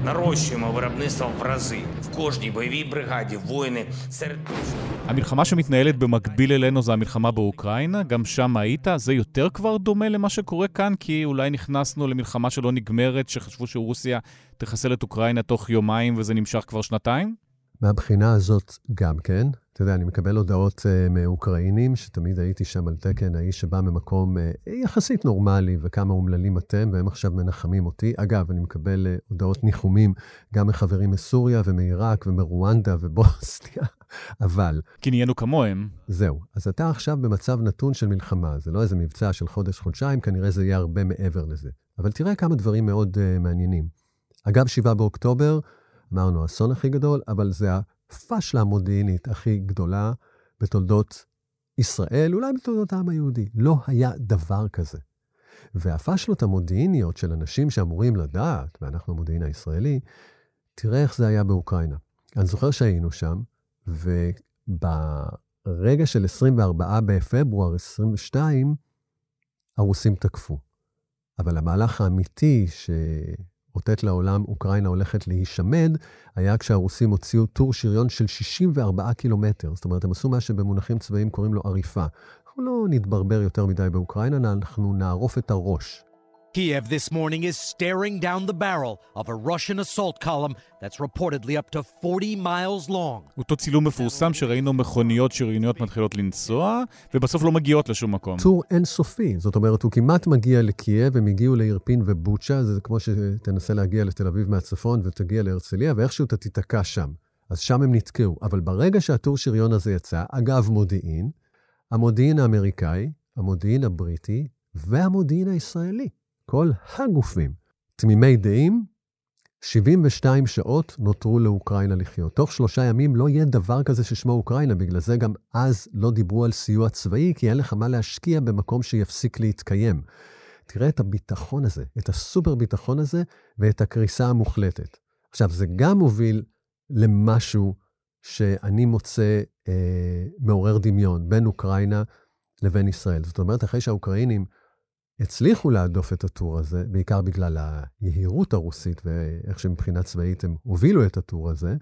нарощуємо виробництво в рази. В кожній бойовій бригаді воїни серед המלחמה שמתנהלת במקביל אלינו זה המלחמה באוקראינה, גם שם היית. זה יותר כבר דומה למה שקורה כאן, כי אולי נכנסנו למלחמה שלא נגמרת, שחשבו שרוסיה תחסל את אוקראינה תוך יומיים וזה נמשך כבר שנתיים? מהבחינה הזאת גם כן. אתה יודע, אני מקבל הודעות uh, מאוקראינים, שתמיד הייתי שם על תקן האיש שבא ממקום uh, יחסית נורמלי, וכמה אומללים אתם, והם עכשיו מנחמים אותי. אגב, אני מקבל uh, הודעות ניחומים גם מחברים מסוריה ומעיראק ומרואנדה ובוסטיה, אבל... כי נהיינו כמוהם. זהו. אז אתה עכשיו במצב נתון של מלחמה. זה לא איזה מבצע של חודש-חודשיים, כנראה זה יהיה הרבה מעבר לזה. אבל תראה כמה דברים מאוד uh, מעניינים. אגב, 7 באוקטובר, אמרנו, האסון הכי גדול, אבל זה הפשלה המודיעינית הכי גדולה בתולדות ישראל, אולי בתולדות העם היהודי. לא היה דבר כזה. והפשלות המודיעיניות של אנשים שאמורים לדעת, ואנחנו המודיעין הישראלי, תראה איך זה היה באוקראינה. אני זוכר שהיינו שם, וברגע של 24 בפברואר 22, הרוסים תקפו. אבל המהלך האמיתי ש... אותת לעולם אוקראינה הולכת להישמד, היה כשהרוסים הוציאו טור שריון של 64 קילומטר. זאת אומרת, הם עשו מה שבמונחים צבאיים קוראים לו עריפה. אנחנו לא נתברבר יותר מדי באוקראינה, אנחנו נערוף את הראש. Kiev this morning is staring down the barrel of a Russian assault column that's reportedly up to 40 miles long. אותו צילום מפורסם שראינו מכוניות שריוניות מתחילות לנסוע, ובסוף לא מגיעות לשום מקום. טור אינסופי, זאת אומרת, הוא כמעט מגיע לקייב, הם הגיעו לאירפין ובוצ'ה, זה כמו שתנסה להגיע לתל אביב מהצפון ותגיע להרצליה, ואיכשהו אתה תיתקע שם. אז שם הם נתקעו. אבל ברגע שהטור שריון הזה יצא, אגב מודיעין, המודיעין האמריקאי, המודיעין הבריטי והמודיעין הישראלי. כל הגופים תמימי דעים, 72 שעות נותרו לאוקראינה לחיות. תוך שלושה ימים לא יהיה דבר כזה ששמו אוקראינה, בגלל זה גם אז לא דיברו על סיוע צבאי, כי אין לך מה להשקיע במקום שיפסיק להתקיים. תראה את הביטחון הזה, את הסופר ביטחון הזה, ואת הקריסה המוחלטת. עכשיו, זה גם מוביל למשהו שאני מוצא אה, מעורר דמיון בין אוקראינה לבין ישראל. זאת אומרת, אחרי שהאוקראינים הצליחו להדוף את הטור הזה, בעיקר בגלל היהירות הרוסית ואיך שמבחינה צבאית הם הובילו את הטור הזה,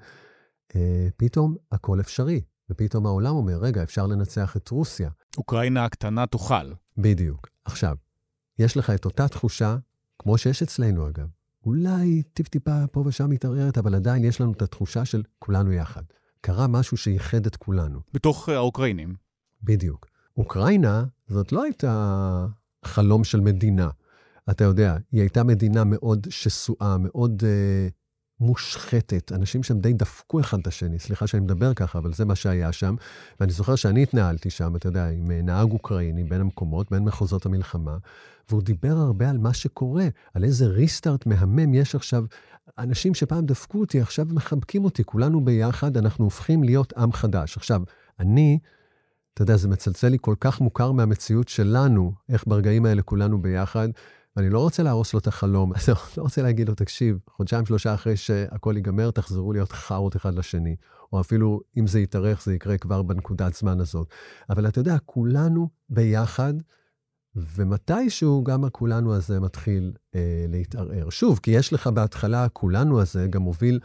אה, פתאום הכל אפשרי. ופתאום העולם אומר, רגע, אפשר לנצח את רוסיה. אוקראינה הקטנה תוכל. בדיוק. עכשיו, יש לך את אותה תחושה, כמו שיש אצלנו אגב. אולי טיפ-טיפה פה ושם מתערערת, אבל עדיין יש לנו את התחושה של כולנו יחד. קרה משהו שייחד את כולנו. בתוך uh, האוקראינים. בדיוק. אוקראינה, זאת לא הייתה חלום של מדינה. אתה יודע, היא הייתה מדינה מאוד שסועה, מאוד uh, מושחתת. אנשים שם די דפקו אחד את השני, סליחה שאני מדבר ככה, אבל זה מה שהיה שם. ואני זוכר שאני התנהלתי שם, אתה יודע, עם אה, נהג אוקראיני בין המקומות, בין מחוזות המלחמה, והוא דיבר הרבה על מה שקורה, על איזה ריסטארט מהמם יש עכשיו. אנשים שפעם דפקו אותי, עכשיו מחבקים אותי, כולנו ביחד, אנחנו הופכים להיות עם חדש. עכשיו, אני, אתה יודע, זה מצלצל לי כל כך מוכר מהמציאות שלנו, איך ברגעים האלה כולנו ביחד. ואני לא רוצה להרוס לו את החלום, אני לא רוצה להגיד לו, תקשיב, חודשיים, שלושה אחרי שהכל ייגמר, תחזרו להיות חארות אחד לשני. או אפילו, אם זה יתארך, זה יקרה כבר בנקודת זמן הזאת. אבל אתה יודע, כולנו ביחד, ומתישהו גם הכולנו הזה מתחיל אה, להתערער. שוב, כי יש לך בהתחלה, הכולנו הזה גם מוביל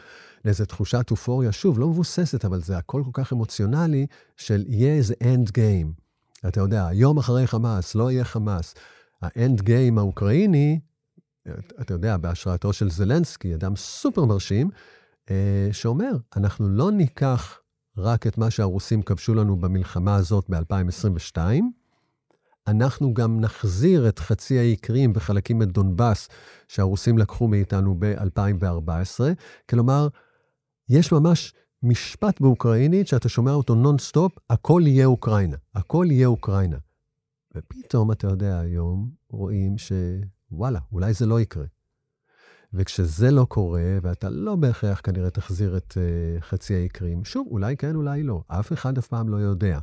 לאיזו תחושת אופוריה, שוב, לא מבוססת, אבל זה הכל כל כך אמוציונלי, של יהיה איזה end game. אתה יודע, יום אחרי חמאס, לא יהיה חמאס. ה end game האוקראיני, אתה יודע, בהשראתו של זלנסקי, אדם סופר מרשים, אה, שאומר, אנחנו לא ניקח רק את מה שהרוסים כבשו לנו במלחמה הזאת ב-2022, אנחנו גם נחזיר את חצי האי קרים וחלקים את דונבאס שהרוסים לקחו מאיתנו ב-2014. כלומר, יש ממש משפט באוקראינית שאתה שומע אותו נונסטופ, הכל יהיה אוקראינה. הכל יהיה אוקראינה. ופתאום, אתה יודע, היום רואים שוואלה, אולי זה לא יקרה. וכשזה לא קורה, ואתה לא בהכרח כנראה תחזיר את uh, חצי האי שוב, אולי כן, אולי לא. אף אחד אף פעם לא יודע.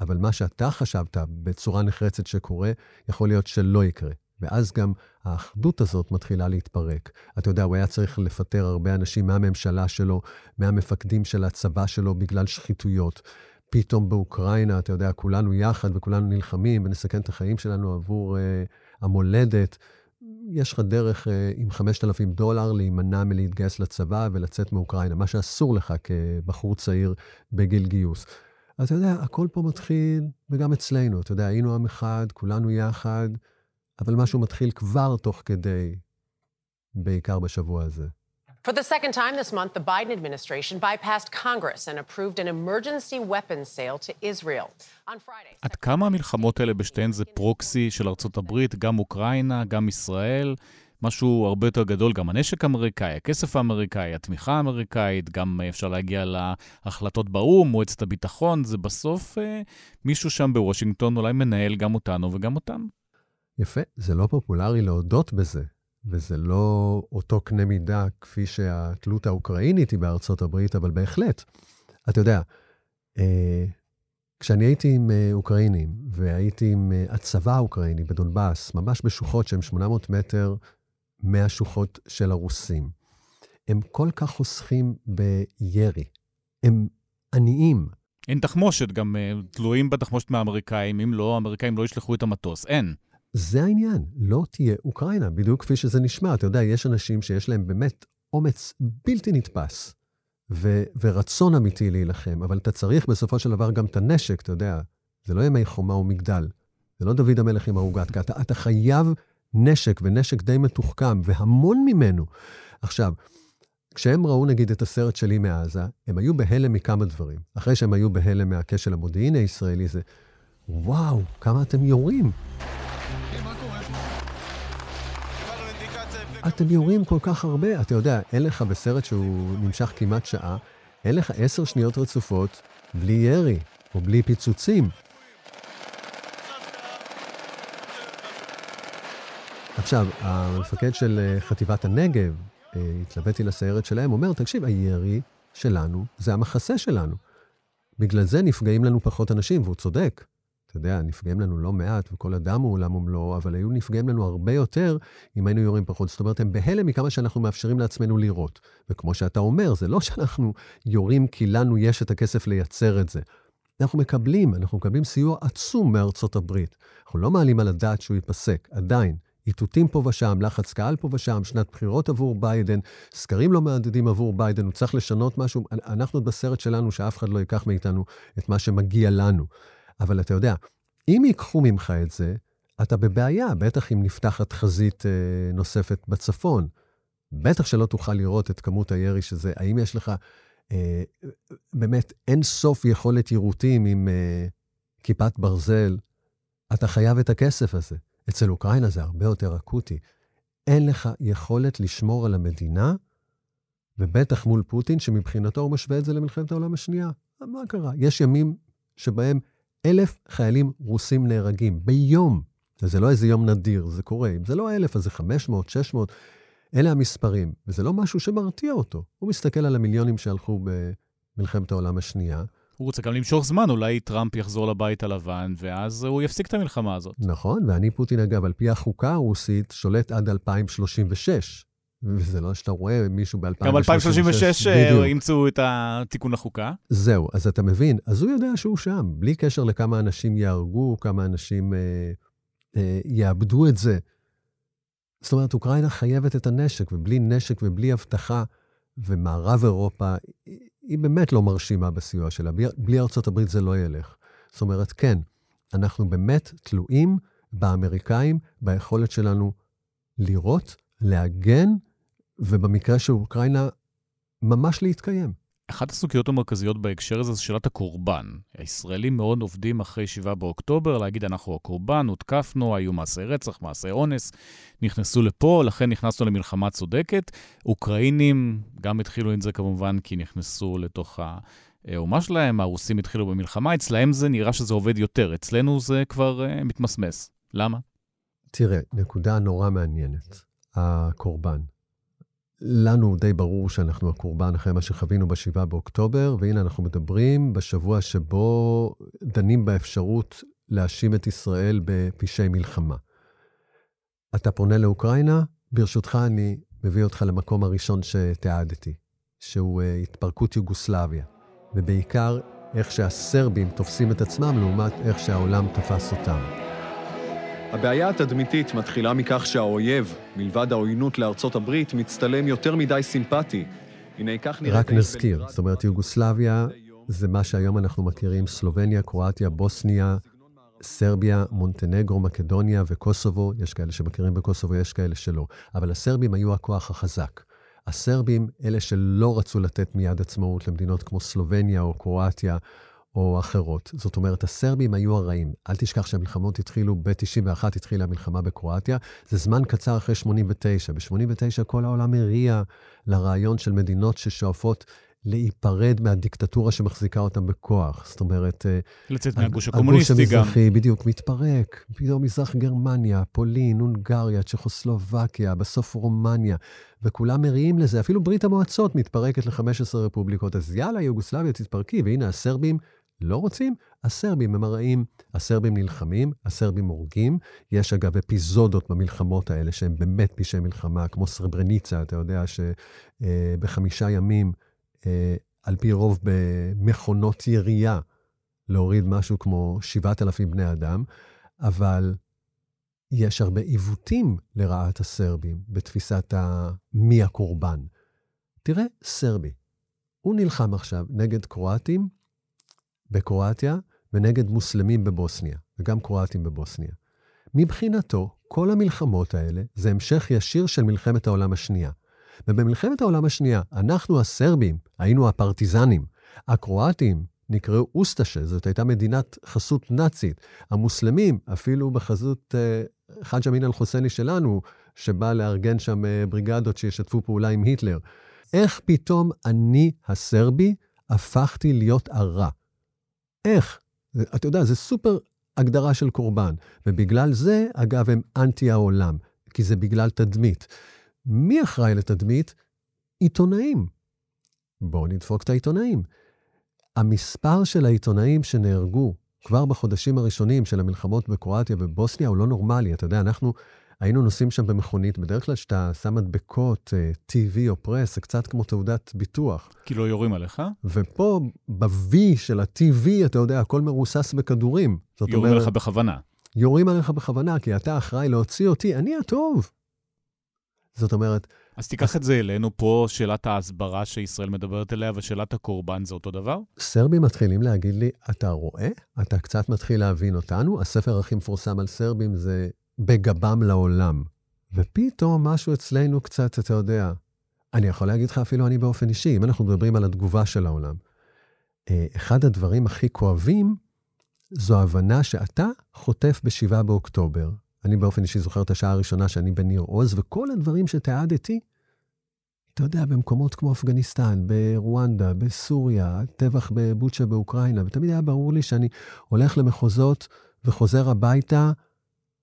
אבל מה שאתה חשבת בצורה נחרצת שקורה, יכול להיות שלא יקרה. ואז גם האחדות הזאת מתחילה להתפרק. אתה יודע, הוא היה צריך לפטר הרבה אנשים מהממשלה שלו, מהמפקדים של הצבא שלו, בגלל שחיתויות. פתאום באוקראינה, אתה יודע, כולנו יחד וכולנו נלחמים ונסכן את החיים שלנו עבור uh, המולדת. יש לך דרך uh, עם 5,000 דולר להימנע מלהתגייס לצבא ולצאת מאוקראינה, מה שאסור לך כבחור צעיר בגיל גיוס. אז אתה יודע, הכל פה מתחיל, וגם אצלנו, אתה יודע, היינו עם אחד, כולנו יחד, אבל משהו מתחיל כבר תוך כדי, בעיקר בשבוע הזה. For the second time this month, the Biden administration bypassed Congress and approved an emergency weapons sale to Israel. On Friday... עד כמה המלחמות האלה בשתיהן זה פרוקסי של ארצות הברית, גם אוקראינה, גם ישראל? משהו הרבה יותר גדול, גם הנשק האמריקאי, הכסף האמריקאי, התמיכה האמריקאית, גם אפשר להגיע להחלטות באו"ם, מועצת הביטחון, זה בסוף אה, מישהו שם בוושינגטון אולי מנהל גם אותנו וגם אותם. יפה, זה לא פופולרי להודות בזה, וזה לא אותו קנה מידה כפי שהתלות האוקראינית היא בארצות הברית, אבל בהחלט. אתה יודע, אה, כשאני הייתי עם אה, אוקראינים, והייתי עם אה, הצבא האוקראיני בדונבאס, ממש בשוחות שהן 800 מטר מהשוחות של הרוסים. הם כל כך חוסכים בירי. הם עניים. אין תחמושת, גם תלויים בתחמושת מהאמריקאים. אם לא, האמריקאים לא ישלחו את המטוס. אין. זה העניין, לא תהיה אוקראינה, בדיוק כפי שזה נשמע. אתה יודע, יש אנשים שיש להם באמת אומץ בלתי נתפס ו- ורצון אמיתי להילחם, אבל אתה צריך בסופו של דבר גם את הנשק, אתה יודע. זה לא ימי חומה ומגדל. זה לא דוד המלך עם העוגת, אתה, אתה חייב נשק, ונשק די מתוחכם, והמון ממנו. עכשיו, כשהם ראו נגיד את הסרט שלי מעזה, הם היו בהלם מכמה דברים. אחרי שהם היו בהלם מהכשל המודיעיני הישראלי, זה, וואו, כמה אתם יורים. אתם יורים כל כך הרבה. אתה יודע, אין לך בסרט שהוא נמשך כמעט שעה, אין לך עשר שניות רצופות בלי ירי או בלי פיצוצים. עכשיו, המפקד של אה, חטיבת הנגב, אה, התלוויתי לסיירת שלהם, אומר, תקשיב, הירי שלנו זה המחסה שלנו. בגלל זה נפגעים לנו פחות אנשים, והוא צודק. אתה יודע, נפגעים לנו לא מעט, וכל אדם הוא עולם ומלואו, אבל היו נפגעים לנו הרבה יותר אם היינו יורים פחות. זאת אומרת, הם בהלם מכמה שאנחנו מאפשרים לעצמנו לירות. וכמו שאתה אומר, זה לא שאנחנו יורים כי לנו יש את הכסף לייצר את זה. אנחנו מקבלים, אנחנו מקבלים סיוע עצום מארצות הברית. אנחנו לא מעלים על הדעת שהוא ייפסק, עדיין. איתותים פה ושם, לחץ קהל פה ושם, שנת בחירות עבור ביידן, סקרים לא מעודדים עבור ביידן, הוא צריך לשנות משהו. אנחנו בסרט שלנו שאף אחד לא ייקח מאיתנו את מה שמגיע לנו. אבל אתה יודע, אם ייקחו ממך את זה, אתה בבעיה, בטח אם נפתחת חזית אה, נוספת בצפון. בטח שלא תוכל לראות את כמות הירי שזה. האם יש לך אה, באמת אין סוף יכולת יירוטים עם אה, כיפת ברזל? אתה חייב את הכסף הזה. אצל אוקראינה זה הרבה יותר אקוטי. אין לך יכולת לשמור על המדינה, ובטח מול פוטין, שמבחינתו הוא משווה את זה למלחמת העולם השנייה. מה קרה? יש ימים שבהם אלף חיילים רוסים נהרגים ביום. וזה לא איזה יום נדיר, זה קורה. אם זה לא אלף, אז זה 500, 600. אלה המספרים, וזה לא משהו שמרתיע אותו. הוא מסתכל על המיליונים שהלכו במלחמת העולם השנייה. הוא רוצה גם למשוך זמן, אולי טראמפ יחזור לבית הלבן, ואז הוא יפסיק את המלחמה הזאת. נכון, ואני פוטין, אגב, על פי החוקה הרוסית, שולט עד 2036. וזה לא שאתה רואה מישהו ב-2036. גם ב-2036 אה, אימצו את התיקון לחוקה. זהו, אז אתה מבין, אז הוא יודע שהוא שם, בלי קשר לכמה אנשים יהרגו, כמה אנשים אה, אה, יאבדו את זה. זאת אומרת, אוקראינה חייבת את הנשק, ובלי נשק ובלי אבטחה, ומערב אירופה, היא באמת לא מרשימה בסיוע שלה. בלי, בלי ארצות הברית זה לא ילך. זאת אומרת, כן, אנחנו באמת תלויים באמריקאים, ביכולת שלנו לראות, להגן, ובמקרה של אוקראינה, ממש להתקיים. אחת הסוגיות המרכזיות בהקשר הזה זה שאלת הקורבן. הישראלים מאוד עובדים אחרי 7 באוקטובר להגיד אנחנו הקורבן, הותקפנו, היו מעשי רצח, מעשי אונס, נכנסו לפה, לכן נכנסנו למלחמה צודקת. אוקראינים גם התחילו עם זה כמובן כי נכנסו לתוך האומה שלהם, הרוסים התחילו במלחמה, אצלהם זה נראה שזה עובד יותר, אצלנו זה כבר uh, מתמסמס. למה? תראה, נקודה נורא מעניינת, הקורבן. לנו די ברור שאנחנו הקורבן אחרי מה שחווינו ב-7 באוקטובר, והנה אנחנו מדברים בשבוע שבו דנים באפשרות להאשים את ישראל בפשעי מלחמה. אתה פונה לאוקראינה, ברשותך אני מביא אותך למקום הראשון שתיעדתי, שהוא uh, התפרקות יוגוסלביה, ובעיקר איך שהסרבים תופסים את עצמם לעומת איך שהעולם תפס אותם. הבעיה התדמיתית מתחילה מכך שהאויב, מלבד העוינות לארצות הברית, מצטלם יותר מדי סימפטי. הנה כך נראית... רק נזכיר, זאת אומרת, יוגוסלביה זה מה שהיום אנחנו מכירים, סלובניה, קרואטיה, בוסניה, סרביה, מונטנגרו, מקדוניה וקוסובו. יש כאלה שמכירים בקוסובו, יש כאלה שלא. אבל הסרבים היו הכוח החזק. הסרבים, אלה שלא רצו לתת מיד עצמאות למדינות כמו סלובניה או קרואטיה או אחרות. זאת אומרת, הסרבים היו הרעים. אל תשכח שהמלחמות התחילו, ב-91 התחילה המלחמה בקרואטיה, זה זמן קצר אחרי 89. ב-89 כל העולם הריע לרעיון של מדינות ששואפות להיפרד מהדיקטטורה שמחזיקה אותם בכוח. זאת אומרת... אה, לצאת מהגוש הקומוניסטי גם. הגוש המזרחי בדיוק מתפרק. פתאום מזרח גרמניה, פולין, הונגריה, צ'כוסלובקיה, בסוף רומניה, וכולם מריעים לזה. אפילו ברית המועצות מתפרקת ל-15 רפובליקות. אז יאללה, יוגוסלביה תתפרקי, והנה הסרבים לא רוצים, הסרבים הם הרעים, הסרבים נלחמים, הסרבים הורגים. יש אגב אפיזודות במלחמות האלה שהן באמת פשעי מלחמה, כמו סרברניצה, אתה יודע שבחמישה אה, ימים, אה, על פי רוב במכונות ירייה, להוריד משהו כמו 7,000 בני אדם, אבל יש הרבה עיוותים לרעת הסרבים בתפיסת מי הקורבן. תראה, סרבי, הוא נלחם עכשיו נגד קרואטים בקרואטיה ונגד מוסלמים בבוסניה, וגם קרואטים בבוסניה. מבחינתו, כל המלחמות האלה זה המשך ישיר של מלחמת העולם השנייה. ובמלחמת העולם השנייה, אנחנו הסרבים היינו הפרטיזנים. הקרואטים נקראו אוסטשה, זאת הייתה מדינת חסות נאצית. המוסלמים, אפילו בחזות אה, חאג' אמין אל-חוסייני שלנו, שבא לארגן שם אה, בריגדות שישתפו פעולה עם היטלר. איך פתאום אני, הסרבי, הפכתי להיות הרע? איך? אתה יודע, זה סופר הגדרה של קורבן. ובגלל זה, אגב, הם אנטי העולם, כי זה בגלל תדמית. מי אחראי לתדמית? עיתונאים. בואו נדפוק את העיתונאים. המספר של העיתונאים שנהרגו, כבר בחודשים הראשונים של המלחמות בקרואטיה ובוסניה הוא לא נורמלי. אתה יודע, אנחנו היינו נוסעים שם במכונית, בדרך כלל כשאתה שם מדבקות, TV או פרס, זה קצת כמו תעודת ביטוח. כי לא יורים עליך? ופה, ב-V של ה-TV, אתה יודע, הכל מרוסס בכדורים. יורים עליך בכוונה. יורים עליך בכוונה, כי אתה אחראי להוציא אותי, אני הטוב. זאת אומרת... אז תיקח את זה אלינו פה, שאלת ההסברה שישראל מדברת אליה, ושאלת הקורבן זה אותו דבר? סרבים מתחילים להגיד לי, אתה רואה? אתה קצת מתחיל להבין אותנו? הספר הכי מפורסם על סרבים זה בגבם לעולם. ופתאום משהו אצלנו קצת, אתה יודע, אני יכול להגיד לך אפילו אני באופן אישי, אם אנחנו מדברים על התגובה של העולם. אה, אחד הדברים הכי כואבים זו ההבנה שאתה חוטף ב-7 באוקטובר. אני באופן אישי זוכר את השעה הראשונה שאני בניר עוז, וכל הדברים שתיעדתי, אתה יודע, במקומות כמו אפגניסטן, ברואנדה, בסוריה, טבח בבוצ'ה באוקראינה, ותמיד היה ברור לי שאני הולך למחוזות וחוזר הביתה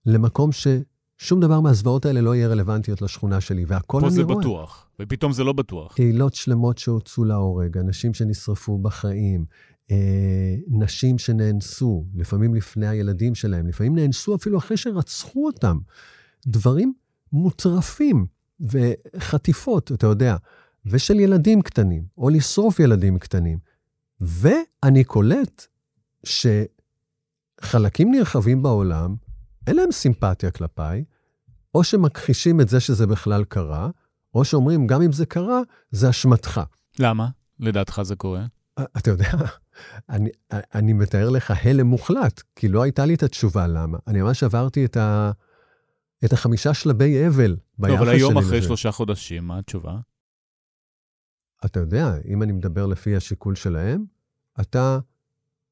למקום ששום דבר מהזוועות האלה לא יהיה רלוונטיות לשכונה שלי, והכל אני רואה. פה זה בטוח, ופתאום זה לא בטוח. קהילות שלמות שהוצאו להורג, אנשים שנשרפו בחיים, אה, נשים שנאנסו, לפעמים לפני הילדים שלהם, לפעמים נאנסו אפילו אחרי שרצחו אותם. דברים מוטרפים וחטיפות, אתה יודע, ושל ילדים קטנים, או לשרוף ילדים קטנים. ואני קולט שחלקים נרחבים בעולם, אין להם סימפתיה כלפיי, או שמכחישים את זה שזה בכלל קרה, או שאומרים, גם אם זה קרה, זה אשמתך. למה? לדעתך זה קורה? אתה יודע, אני, אני מתאר לך הלם מוחלט, כי לא הייתה לי את התשובה למה. אני ממש עברתי את, ה, את החמישה שלבי אבל ביחס שלי. אבל היום אחרי לזה. שלושה חודשים, מה התשובה? אתה יודע, אם אני מדבר לפי השיקול שלהם, אתה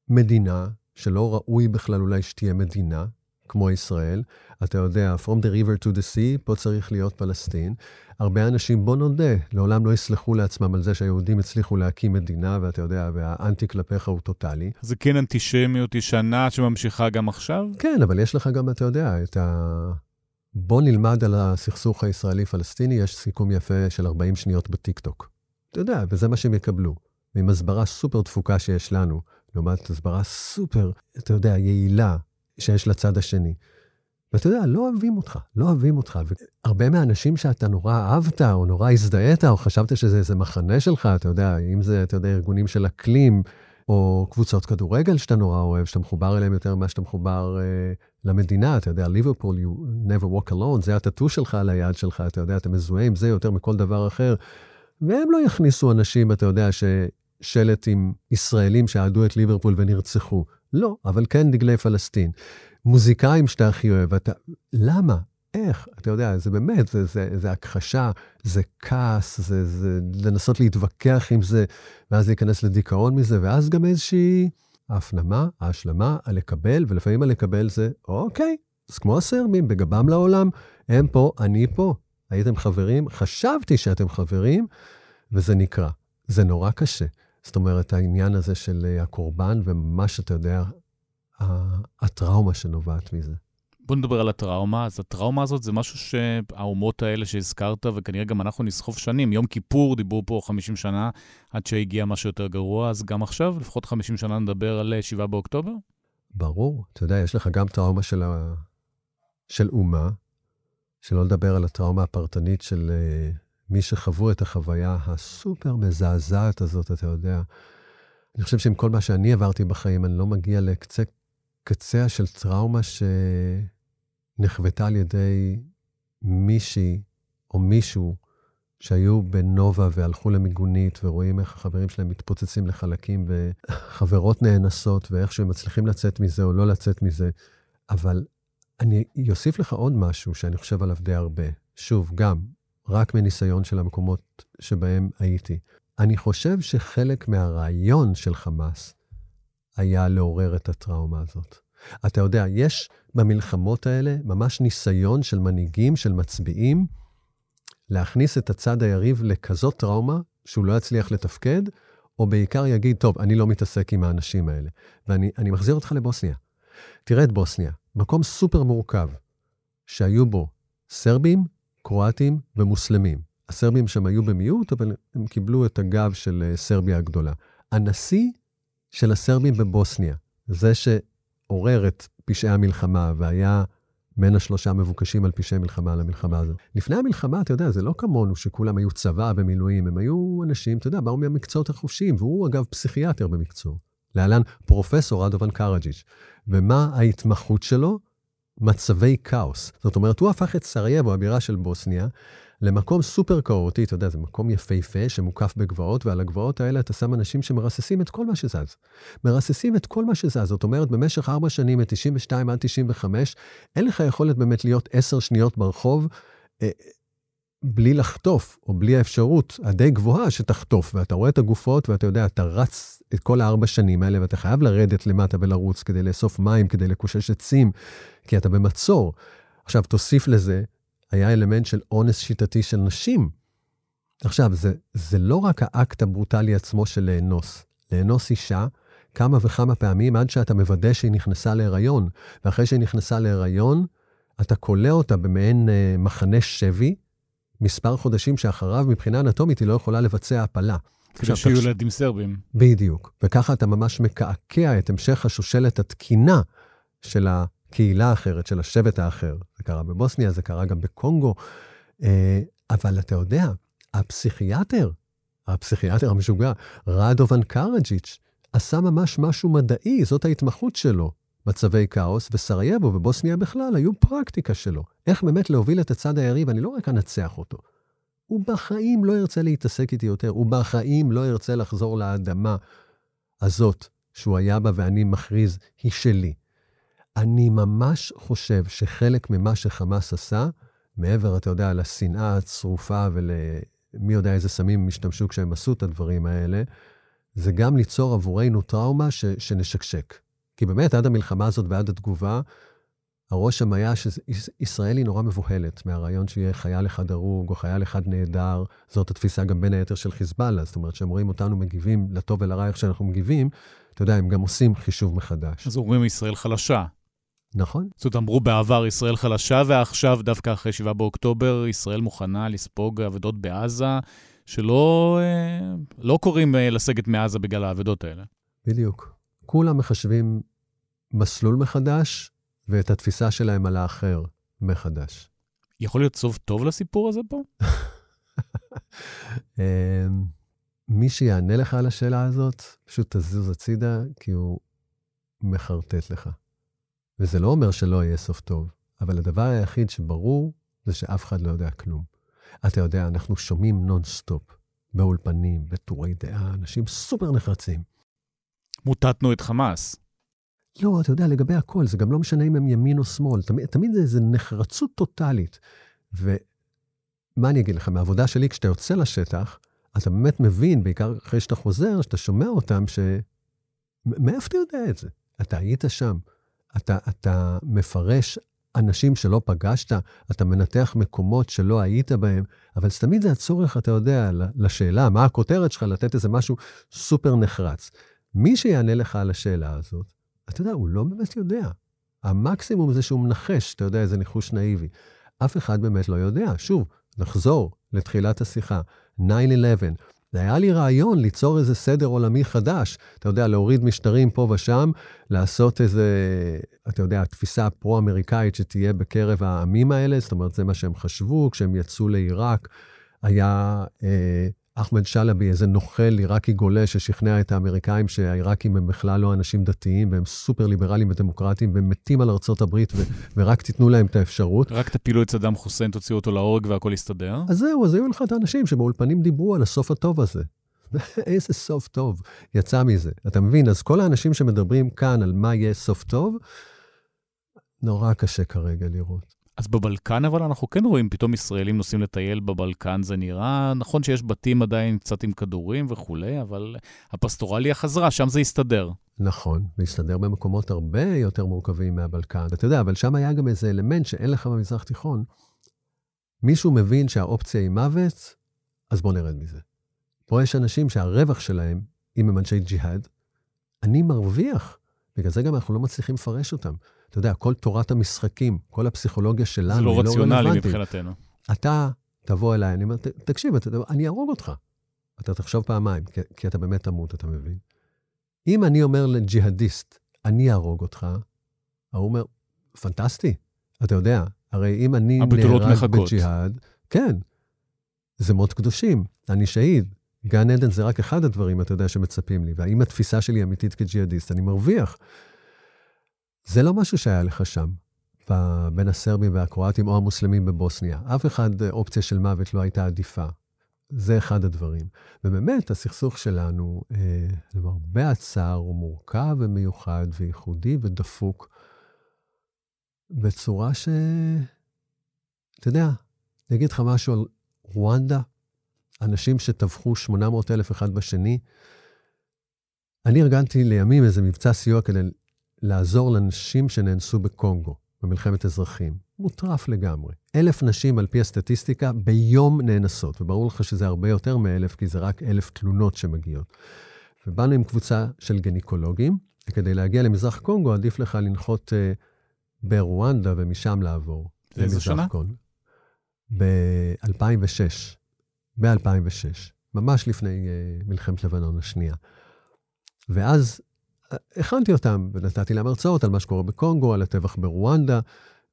מדינה שלא ראוי בכלל אולי שתהיה מדינה, כמו ישראל. אתה יודע, From the river to the sea, פה צריך להיות פלסטין. הרבה אנשים, בוא נודה, לעולם לא יסלחו לעצמם על זה שהיהודים הצליחו להקים מדינה, ואתה יודע, והאנטי כלפיך הוא טוטאלי. זה כן אנטישמיות ישנה שממשיכה גם עכשיו? כן, אבל יש לך גם, אתה יודע, את ה... בוא נלמד על הסכסוך הישראלי-פלסטיני, יש סיכום יפה של 40 שניות בטיקטוק. אתה יודע, וזה מה שהם יקבלו. ועם הסברה סופר דפוקה שיש לנו, לעומת הסברה סופר, אתה יודע, יעילה שיש לצד השני. ואתה יודע, לא אוהבים אותך, לא אוהבים אותך. והרבה מהאנשים שאתה נורא אהבת, או נורא הזדהית, או חשבת שזה איזה מחנה שלך, אתה יודע, אם זה, אתה יודע, ארגונים של אקלים, או קבוצות כדורגל שאתה נורא אוהב, שאתה מחובר אליהם יותר ממה שאתה מחובר אה, למדינה, אתה יודע, ליברפול, you never walk alone, זה הטאטו שלך על היד שלך, אתה יודע, אתה מזוהה עם זה יותר מכל דבר אחר. והם לא יכניסו אנשים, אתה יודע, ששלט עם ישראלים שאהדו את ליברפול ונרצחו. לא, אבל כן דגלי פלסטין. מוזיקאים שאתה הכי אוהב, אתה... למה? איך? אתה יודע, זה באמת, זה, זה, זה הכחשה, זה כעס, זה, זה לנסות להתווכח עם זה, ואז להיכנס לדיכאון מזה, ואז גם איזושהי ההפנמה, ההשלמה, הלקבל, ולפעמים הלקבל זה, אוקיי, אז כמו הסרבים, בגבם לעולם, הם פה, אני פה. הייתם חברים, חשבתי שאתם חברים, וזה נקרא. זה נורא קשה. זאת אומרת, העניין הזה של הקורבן, ומה שאתה יודע, הטראומה שנובעת מזה. בוא נדבר על הטראומה. אז הטראומה הזאת זה משהו שהאומות האלה שהזכרת, וכנראה גם אנחנו נסחוף שנים. יום כיפור דיברו פה 50 שנה עד שהגיע משהו יותר גרוע, אז גם עכשיו, לפחות 50 שנה נדבר על 7 באוקטובר? ברור. אתה יודע, יש לך גם טראומה של, ה... של אומה, שלא לדבר על הטראומה הפרטנית של uh, מי שחוו את החוויה הסופר מזעזעת הזאת, אתה יודע. אני חושב שעם כל מה שאני עברתי בחיים, אני לא מגיע לקצה קצה של טראומה שנחוותה על ידי מישהי או מישהו שהיו בנובה והלכו למיגונית ורואים איך החברים שלהם מתפוצצים לחלקים וחברות נאנסות ואיכשהו הם מצליחים לצאת מזה או לא לצאת מזה. אבל אני אוסיף לך עוד משהו שאני חושב עליו די הרבה. שוב, גם רק מניסיון של המקומות שבהם הייתי. אני חושב שחלק מהרעיון של חמאס היה לעורר את הטראומה הזאת. אתה יודע, יש במלחמות האלה ממש ניסיון של מנהיגים, של מצביעים, להכניס את הצד היריב לכזאת טראומה שהוא לא יצליח לתפקד, או בעיקר יגיד, טוב, אני לא מתעסק עם האנשים האלה. ואני מחזיר אותך לבוסניה. תראה את בוסניה, מקום סופר מורכב, שהיו בו סרבים, קרואטים ומוסלמים. הסרבים שם היו במיעוט, אבל הם קיבלו את הגב של סרביה הגדולה. הנשיא של הסרבים בבוסניה, זה עורר את פשעי המלחמה והיה בין השלושה מבוקשים על פשעי מלחמה למלחמה הזאת. לפני המלחמה, אתה יודע, זה לא כמונו שכולם היו צבא במילואים, הם היו אנשים, אתה יודע, באו מהמקצועות החופשיים, והוא אגב פסיכיאטר במקצועו. להלן פרופסור רדובן קרג'יץ'. ומה ההתמחות שלו? מצבי כאוס. זאת אומרת, הוא הפך את סרייבו, הבירה של בוסניה, למקום סופר כאוטי, אתה יודע, זה מקום יפהפה שמוקף בגבעות, ועל הגבעות האלה אתה שם אנשים שמרססים את כל מה שזז. מרססים את כל מה שזז. זאת אומרת, במשך ארבע שנים, מ-92 עד 95, אין לך יכולת באמת להיות עשר שניות ברחוב. בלי לחטוף, או בלי האפשרות הדי גבוהה שתחטוף, ואתה רואה את הגופות, ואתה יודע, אתה רץ את כל הארבע שנים האלה, ואתה חייב לרדת למטה ולרוץ כדי לאסוף מים, כדי לקושש עצים, כי אתה במצור. עכשיו, תוסיף לזה, היה אלמנט של אונס שיטתי של נשים. עכשיו, זה, זה לא רק האקט הברוטלי עצמו של לאנוס. לאנוס אישה כמה וכמה פעמים עד שאתה מוודא שהיא נכנסה להיריון, ואחרי שהיא נכנסה להיריון, אתה כולא אותה במעין אה, מחנה שבי, מספר חודשים שאחריו, מבחינה אנטומית, היא לא יכולה לבצע הפלה. כדי שיהיו ילדים סרבים. בדיוק. וככה אתה ממש מקעקע את המשך השושלת התקינה של הקהילה האחרת, של השבט האחר. זה קרה בבוסניה, זה קרה גם בקונגו. אה, אבל אתה יודע, הפסיכיאטר, הפסיכיאטר המשוגע, רדובן קרג'יץ', עשה ממש משהו מדעי, זאת ההתמחות שלו. מצבי כאוס, וסרייבו ובוסניה בכלל היו פרקטיקה שלו. איך באמת להוביל את הצד היריב, אני לא רק אנצח אותו. הוא בחיים לא ירצה להתעסק איתי יותר, הוא בחיים לא ירצה לחזור לאדמה הזאת שהוא היה בה ואני מכריז, היא שלי. אני ממש חושב שחלק ממה שחמאס עשה, מעבר, אתה יודע, לשנאה הצרופה ולמי יודע איזה סמים הם השתמשו כשהם עשו את הדברים האלה, זה גם ליצור עבורנו טראומה ש, שנשקשק. כי באמת, עד המלחמה הזאת ועד התגובה, הראש שם היה שישראל היא נורא מבוהלת מהרעיון שיהיה חייל אחד הרוג או חייל אחד נעדר. זאת התפיסה גם בין היתר של חיזבאללה. זאת אומרת, כשהם רואים אותנו מגיבים לטוב ולרע איך שאנחנו מגיבים, אתה יודע, הם גם עושים חישוב מחדש. אז אומרים ישראל חלשה. נכון. זאת אומרת, אמרו בעבר ישראל חלשה, ועכשיו, דווקא אחרי 7 באוקטובר, ישראל מוכנה לספוג אבדות בעזה, שלא אה, לא קוראים אה, לסגת מעזה בגלל האבדות האלה. בדיוק. כולם מחשבים מסלול מחדש, ואת התפיסה שלהם על האחר מחדש. יכול להיות סוף טוב לסיפור הזה פה? אמ, מי שיענה לך על השאלה הזאת, פשוט תזוז הצידה, כי הוא מחרטט לך. וזה לא אומר שלא יהיה סוף טוב, אבל הדבר היחיד שברור זה שאף אחד לא יודע כלום. אתה יודע, אנחנו שומעים נונסטופ, באולפנים, בטורי דעה, אנשים סופר נחרצים. מוטטנו את חמאס. לא, אתה יודע, לגבי הכל, זה גם לא משנה אם הם ימין או שמאל, תמיד, תמיד זה איזו נחרצות טוטאלית. ומה אני אגיד לך, מהעבודה שלי, כשאתה יוצא לשטח, אתה באמת מבין, בעיקר אחרי שאתה חוזר, שאתה שומע אותם, ש... מאיפה אתה יודע את זה? אתה היית שם, אתה, אתה מפרש אנשים שלא פגשת, אתה מנתח מקומות שלא היית בהם, אבל תמיד זה הצורך, אתה יודע, לשאלה, מה הכותרת שלך, לתת איזה משהו סופר נחרץ. מי שיענה לך על השאלה הזאת, אתה יודע, הוא לא באמת יודע. המקסימום זה שהוא מנחש, אתה יודע, איזה ניחוש נאיבי. אף אחד באמת לא יודע. שוב, נחזור לתחילת השיחה. 9-11, זה היה לי רעיון ליצור איזה סדר עולמי חדש. אתה יודע, להוריד משטרים פה ושם, לעשות איזה, אתה יודע, התפיסה הפרו-אמריקאית שתהיה בקרב העמים האלה, זאת אומרת, זה מה שהם חשבו כשהם יצאו לעיראק. היה אה, אחמד שלבי, איזה נוכל עיראקי גולה ששכנע את האמריקאים שהעיראקים הם בכלל לא אנשים דתיים, והם סופר ליברליים ודמוקרטיים, והם מתים על ארצות הברית, ו- ורק תיתנו להם את האפשרות. רק תפילו את סדאם חוסיין, תוציאו אותו להורג והכל יסתדר. אז זהו, אז היו לך את האנשים שבאולפנים דיברו על הסוף הטוב הזה. איזה סוף טוב יצא מזה. אתה מבין? אז כל האנשים שמדברים כאן על מה יהיה סוף טוב, נורא קשה כרגע לראות. אז בבלקן אבל אנחנו כן רואים פתאום ישראלים נוסעים לטייל בבלקן, זה נראה, נכון שיש בתים עדיין קצת עם כדורים וכולי, אבל הפסטורליה חזרה, שם זה הסתדר. נכון, והסתדר במקומות הרבה יותר מורכבים מהבלקן. אתה יודע, אבל שם היה גם איזה אלמנט שאין לך במזרח תיכון. מישהו מבין שהאופציה היא מוות, אז בוא נרד מזה. פה יש אנשים שהרווח שלהם, אם הם אנשי ג'יהאד, אני מרוויח. בגלל זה גם אנחנו לא מצליחים לפרש אותם. אתה יודע, כל תורת המשחקים, כל הפסיכולוגיה שלנו, היא לא. זה לא רציונלי מבחינתנו. אתה תבוא אליי, אני אומר, תקשיב, אתה, אני אהרוג אותך. אתה תחשוב פעמיים, כי, כי אתה באמת תמות, אתה מבין? אם אני אומר לג'יהאדיסט, אני אהרוג אותך, ההוא אומר, פנטסטי, אתה יודע, הרי אם אני נהרג. בג'יהאד, כן, זה מות קדושים, אני שהיד. גן עדן זה רק אחד הדברים, אתה יודע, שמצפים לי. והאם התפיסה שלי אמיתית כג'יהאדיסט, אני מרוויח. זה לא משהו שהיה לך שם, בין הסרבים והקרואטים או המוסלמים בבוסניה. אף אחד, אה, אופציה של מוות לא הייתה עדיפה. זה אחד הדברים. ובאמת, הסכסוך שלנו, אה, למרבה הצער, הוא מורכב ומיוחד וייחודי ודפוק, בצורה ש... אתה יודע, אני אגיד לך משהו על רואנדה, אנשים שטבחו 800 אלף אחד בשני. אני ארגנתי לימים איזה מבצע סיוע כדי לעזור לנשים שנאנסו בקונגו, במלחמת אזרחים. מוטרף לגמרי. אלף נשים, על פי הסטטיסטיקה, ביום נאנסות, וברור לך שזה הרבה יותר מאלף, כי זה רק אלף תלונות שמגיעות. ובאנו עם קבוצה של גניקולוגים, וכדי להגיע למזרח קונגו, עדיף לך לנחות uh, ברואנדה ומשם לעבור. למזרח שנה? קונגו. ב-2006. ב-2006. ממש לפני uh, מלחמת לבנון השנייה. ואז אה, הכנתי אותם ונתתי להם הרצאות על מה שקורה בקונגו, על הטבח ברואנדה,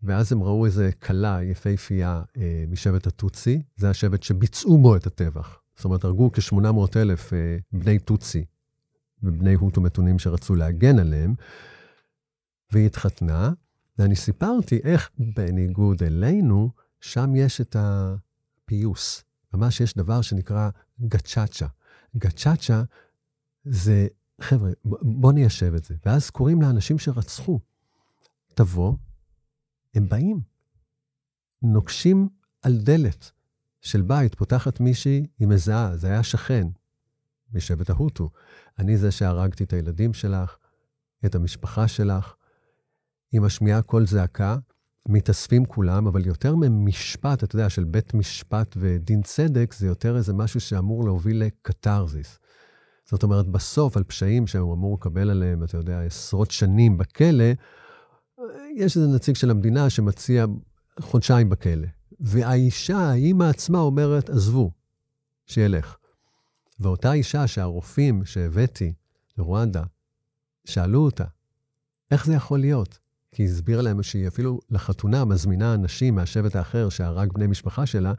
ואז הם ראו איזה כלה יפהפייה אה, משבט הטוצי, זה השבט שביצעו בו את הטבח. זאת אומרת, הרגו כ-800 אלף אה, בני טוצי ובני הוטו מתונים שרצו להגן עליהם, והיא התחתנה, ואני סיפרתי איך בניגוד אלינו, שם יש את הפיוס. ממש יש דבר שנקרא גצ'אצ'ה. גצ'אצ'ה זה, חבר'ה, בוא ניישב את זה. ואז קוראים לאנשים שרצחו, תבוא, הם באים. נוקשים על דלת של בית, פותחת מישהי, היא מזהה, זה היה שכן משבט ההוטו. אני זה שהרגתי את הילדים שלך, את המשפחה שלך. היא משמיעה קול זעקה, מתאספים כולם, אבל יותר ממשפט, אתה יודע, של בית משפט ודין צדק, זה יותר איזה משהו שאמור להוביל לקתרזיס. זאת אומרת, בסוף, על פשעים שהוא אמור לקבל עליהם, אתה יודע, עשרות שנים בכלא, יש איזה נציג של המדינה שמציע חודשיים בכלא. והאישה, האימא עצמה אומרת, עזבו, שילך. ואותה אישה שהרופאים שהבאתי לרואנדה, שאלו אותה, איך זה יכול להיות? כי היא הסבירה להם שהיא אפילו לחתונה מזמינה אנשים מהשבט האחר שהרג בני משפחה שלה,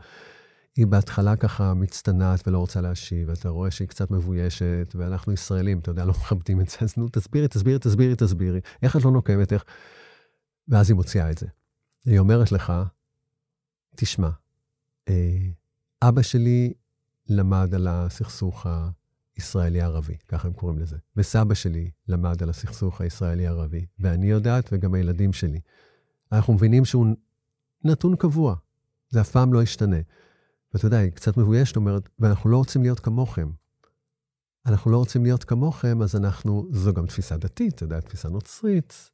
היא בהתחלה ככה מצטנעת ולא רוצה להשיב, ואתה רואה שהיא קצת מבוישת, ואנחנו ישראלים, אתה יודע, לא מכבדים את זה, אז נו, תסבירי, תסבירי, תסבירי, תסבירי. איך את לא נוקמת, איך... ואז היא מוציאה את זה. היא אומרת לך, תשמע, אה, אבא שלי למד על הסכסוך הישראלי-ערבי, ככה הם קוראים לזה, וסבא שלי למד על הסכסוך הישראלי-ערבי, ואני יודעת, וגם הילדים שלי. אנחנו מבינים שהוא נתון קבוע, זה אף פעם לא ישתנה. ואתה יודע, היא קצת מבוישת, אומרת, ואנחנו לא רוצים להיות כמוכם. אנחנו לא רוצים להיות כמוכם, אז אנחנו, זו גם תפיסה דתית, אתה יודע, תפיסה נוצרית.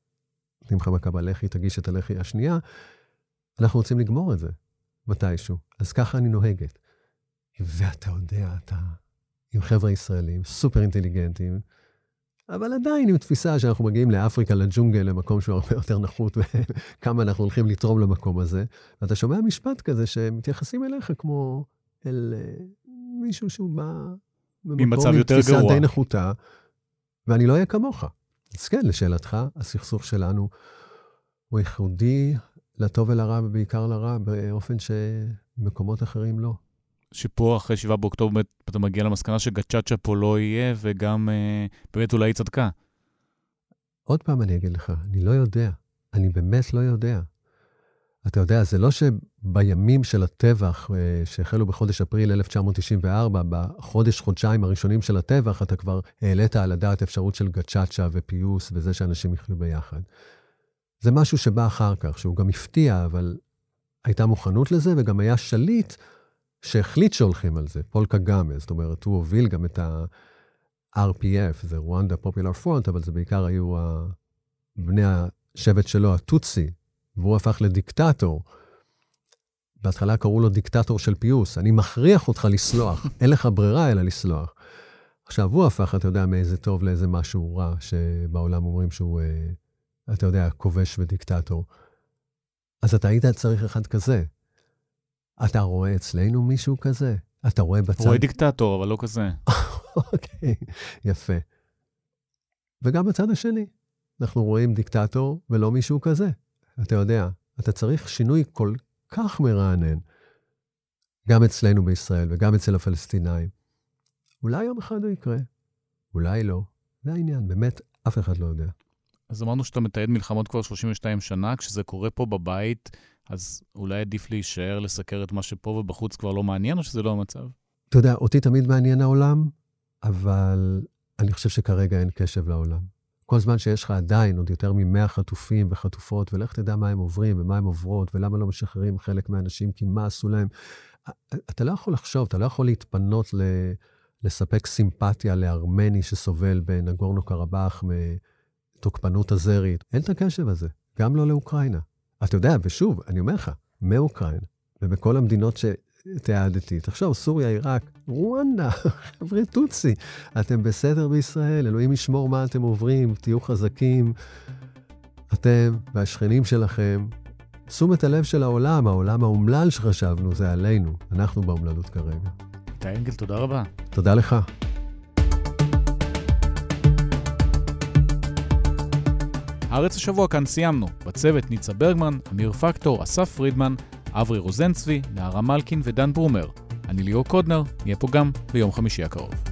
נותנים לך מכה בלחי, תגיש את הלחי השנייה. אנחנו רוצים לגמור את זה מתישהו. אז ככה אני נוהגת. ואתה יודע, אתה עם חבר'ה ישראלים, סופר אינטליגנטים, אבל עדיין עם תפיסה שאנחנו מגיעים לאפריקה, לג'ונגל, למקום שהוא הרבה יותר נחות, וכמה אנחנו הולכים לתרום למקום הזה. ואתה שומע משפט כזה שמתייחסים אליך כמו אל אה, מישהו שהוא בא ממצב יותר עם תפיסה גרוע. די נחותה, ואני לא אהיה כמוך. אז כן, לשאלתך, הסכסוך שלנו הוא ייחודי לטוב ולרע, ובעיקר לרע, באופן שמקומות אחרים לא. שפה אחרי 7 באוקטובר אתה מגיע למסקנה שגצ'אצ'ה פה לא יהיה, וגם אה, באמת אולי היא צדקה. עוד פעם אני אגיד לך, אני לא יודע. אני באמת לא יודע. אתה יודע, זה לא שבימים של הטבח, אה, שהחלו בחודש אפריל 1994, בחודש, חודשיים הראשונים של הטבח, אתה כבר העלית על הדעת אפשרות של גצ'אצ'ה ופיוס וזה שאנשים יחיו ביחד. זה משהו שבא אחר כך, שהוא גם הפתיע, אבל הייתה מוכנות לזה, וגם היה שליט שהחליט שהולכים על זה, פול קגאמה. זאת אומרת, הוא הוביל גם את ה-RPF, זה Rwanda Popular Front, אבל זה בעיקר היו בני השבט שלו, הטוצי, והוא הפך לדיקטטור. בהתחלה קראו לו דיקטטור של פיוס, אני מכריח אותך לסלוח, אין לך ברירה אלא לסלוח. עכשיו, הוא הפך, אתה יודע, מאיזה טוב לאיזה משהו רע, שבעולם אומרים שהוא, אה, אתה יודע, כובש ודיקטטור. אז אתה היית צריך אחד כזה. אתה רואה אצלנו מישהו כזה? אתה רואה בצד... רואה דיקטטור, אבל לא כזה. אוקיי, יפה. וגם בצד השני. אנחנו רואים דיקטטור ולא מישהו כזה. אתה יודע, אתה צריך שינוי כל כך מרענן, גם אצלנו בישראל וגם אצל הפלסטינאים. אולי יום אחד הוא יקרה, אולי לא. זה העניין, באמת, אף אחד לא יודע. אז אמרנו שאתה מתעד מלחמות כבר 32 שנה, כשזה קורה פה בבית, אז אולי עדיף להישאר, לסקר את מה שפה ובחוץ כבר לא מעניין, או שזה לא המצב? אתה יודע, אותי תמיד מעניין העולם, אבל אני חושב שכרגע אין קשב לעולם. כל זמן שיש לך עדיין עוד יותר מ-100 חטופים וחטופות, ולך תדע מה הם עוברים ומה הם עוברות, ולמה לא משחררים חלק מהאנשים, כי מה עשו להם. אתה לא יכול לחשוב, אתה לא יכול להתפנות ל... לספק סימפתיה לארמני שסובל בנגורנו קרבאח מתוקפנות הזרית. אין את הקשב הזה, גם לא לאוקראינה. אתה יודע, ושוב, אני אומר לך, מאוקראינה, ובכל המדינות ש... תיעדתי. תחשוב, סוריה, עיראק, רואנדה, חבר'ה טוצי, אתם בסדר בישראל, אלוהים ישמור מה אתם עוברים, תהיו חזקים. אתם והשכנים שלכם, תשומת הלב של העולם, העולם האומלל שחשבנו, זה עלינו. אנחנו באומללות כרגע. איתי אנגל, תודה רבה. תודה לך. הארץ השבוע כאן סיימנו. בצוות ניצה ברגמן, אמיר פקטור, אסף פרידמן, אברי רוזנצבי, נערה מלקין ודן ברומר. אני ליאור קודנר, נהיה פה גם ביום חמישי הקרוב.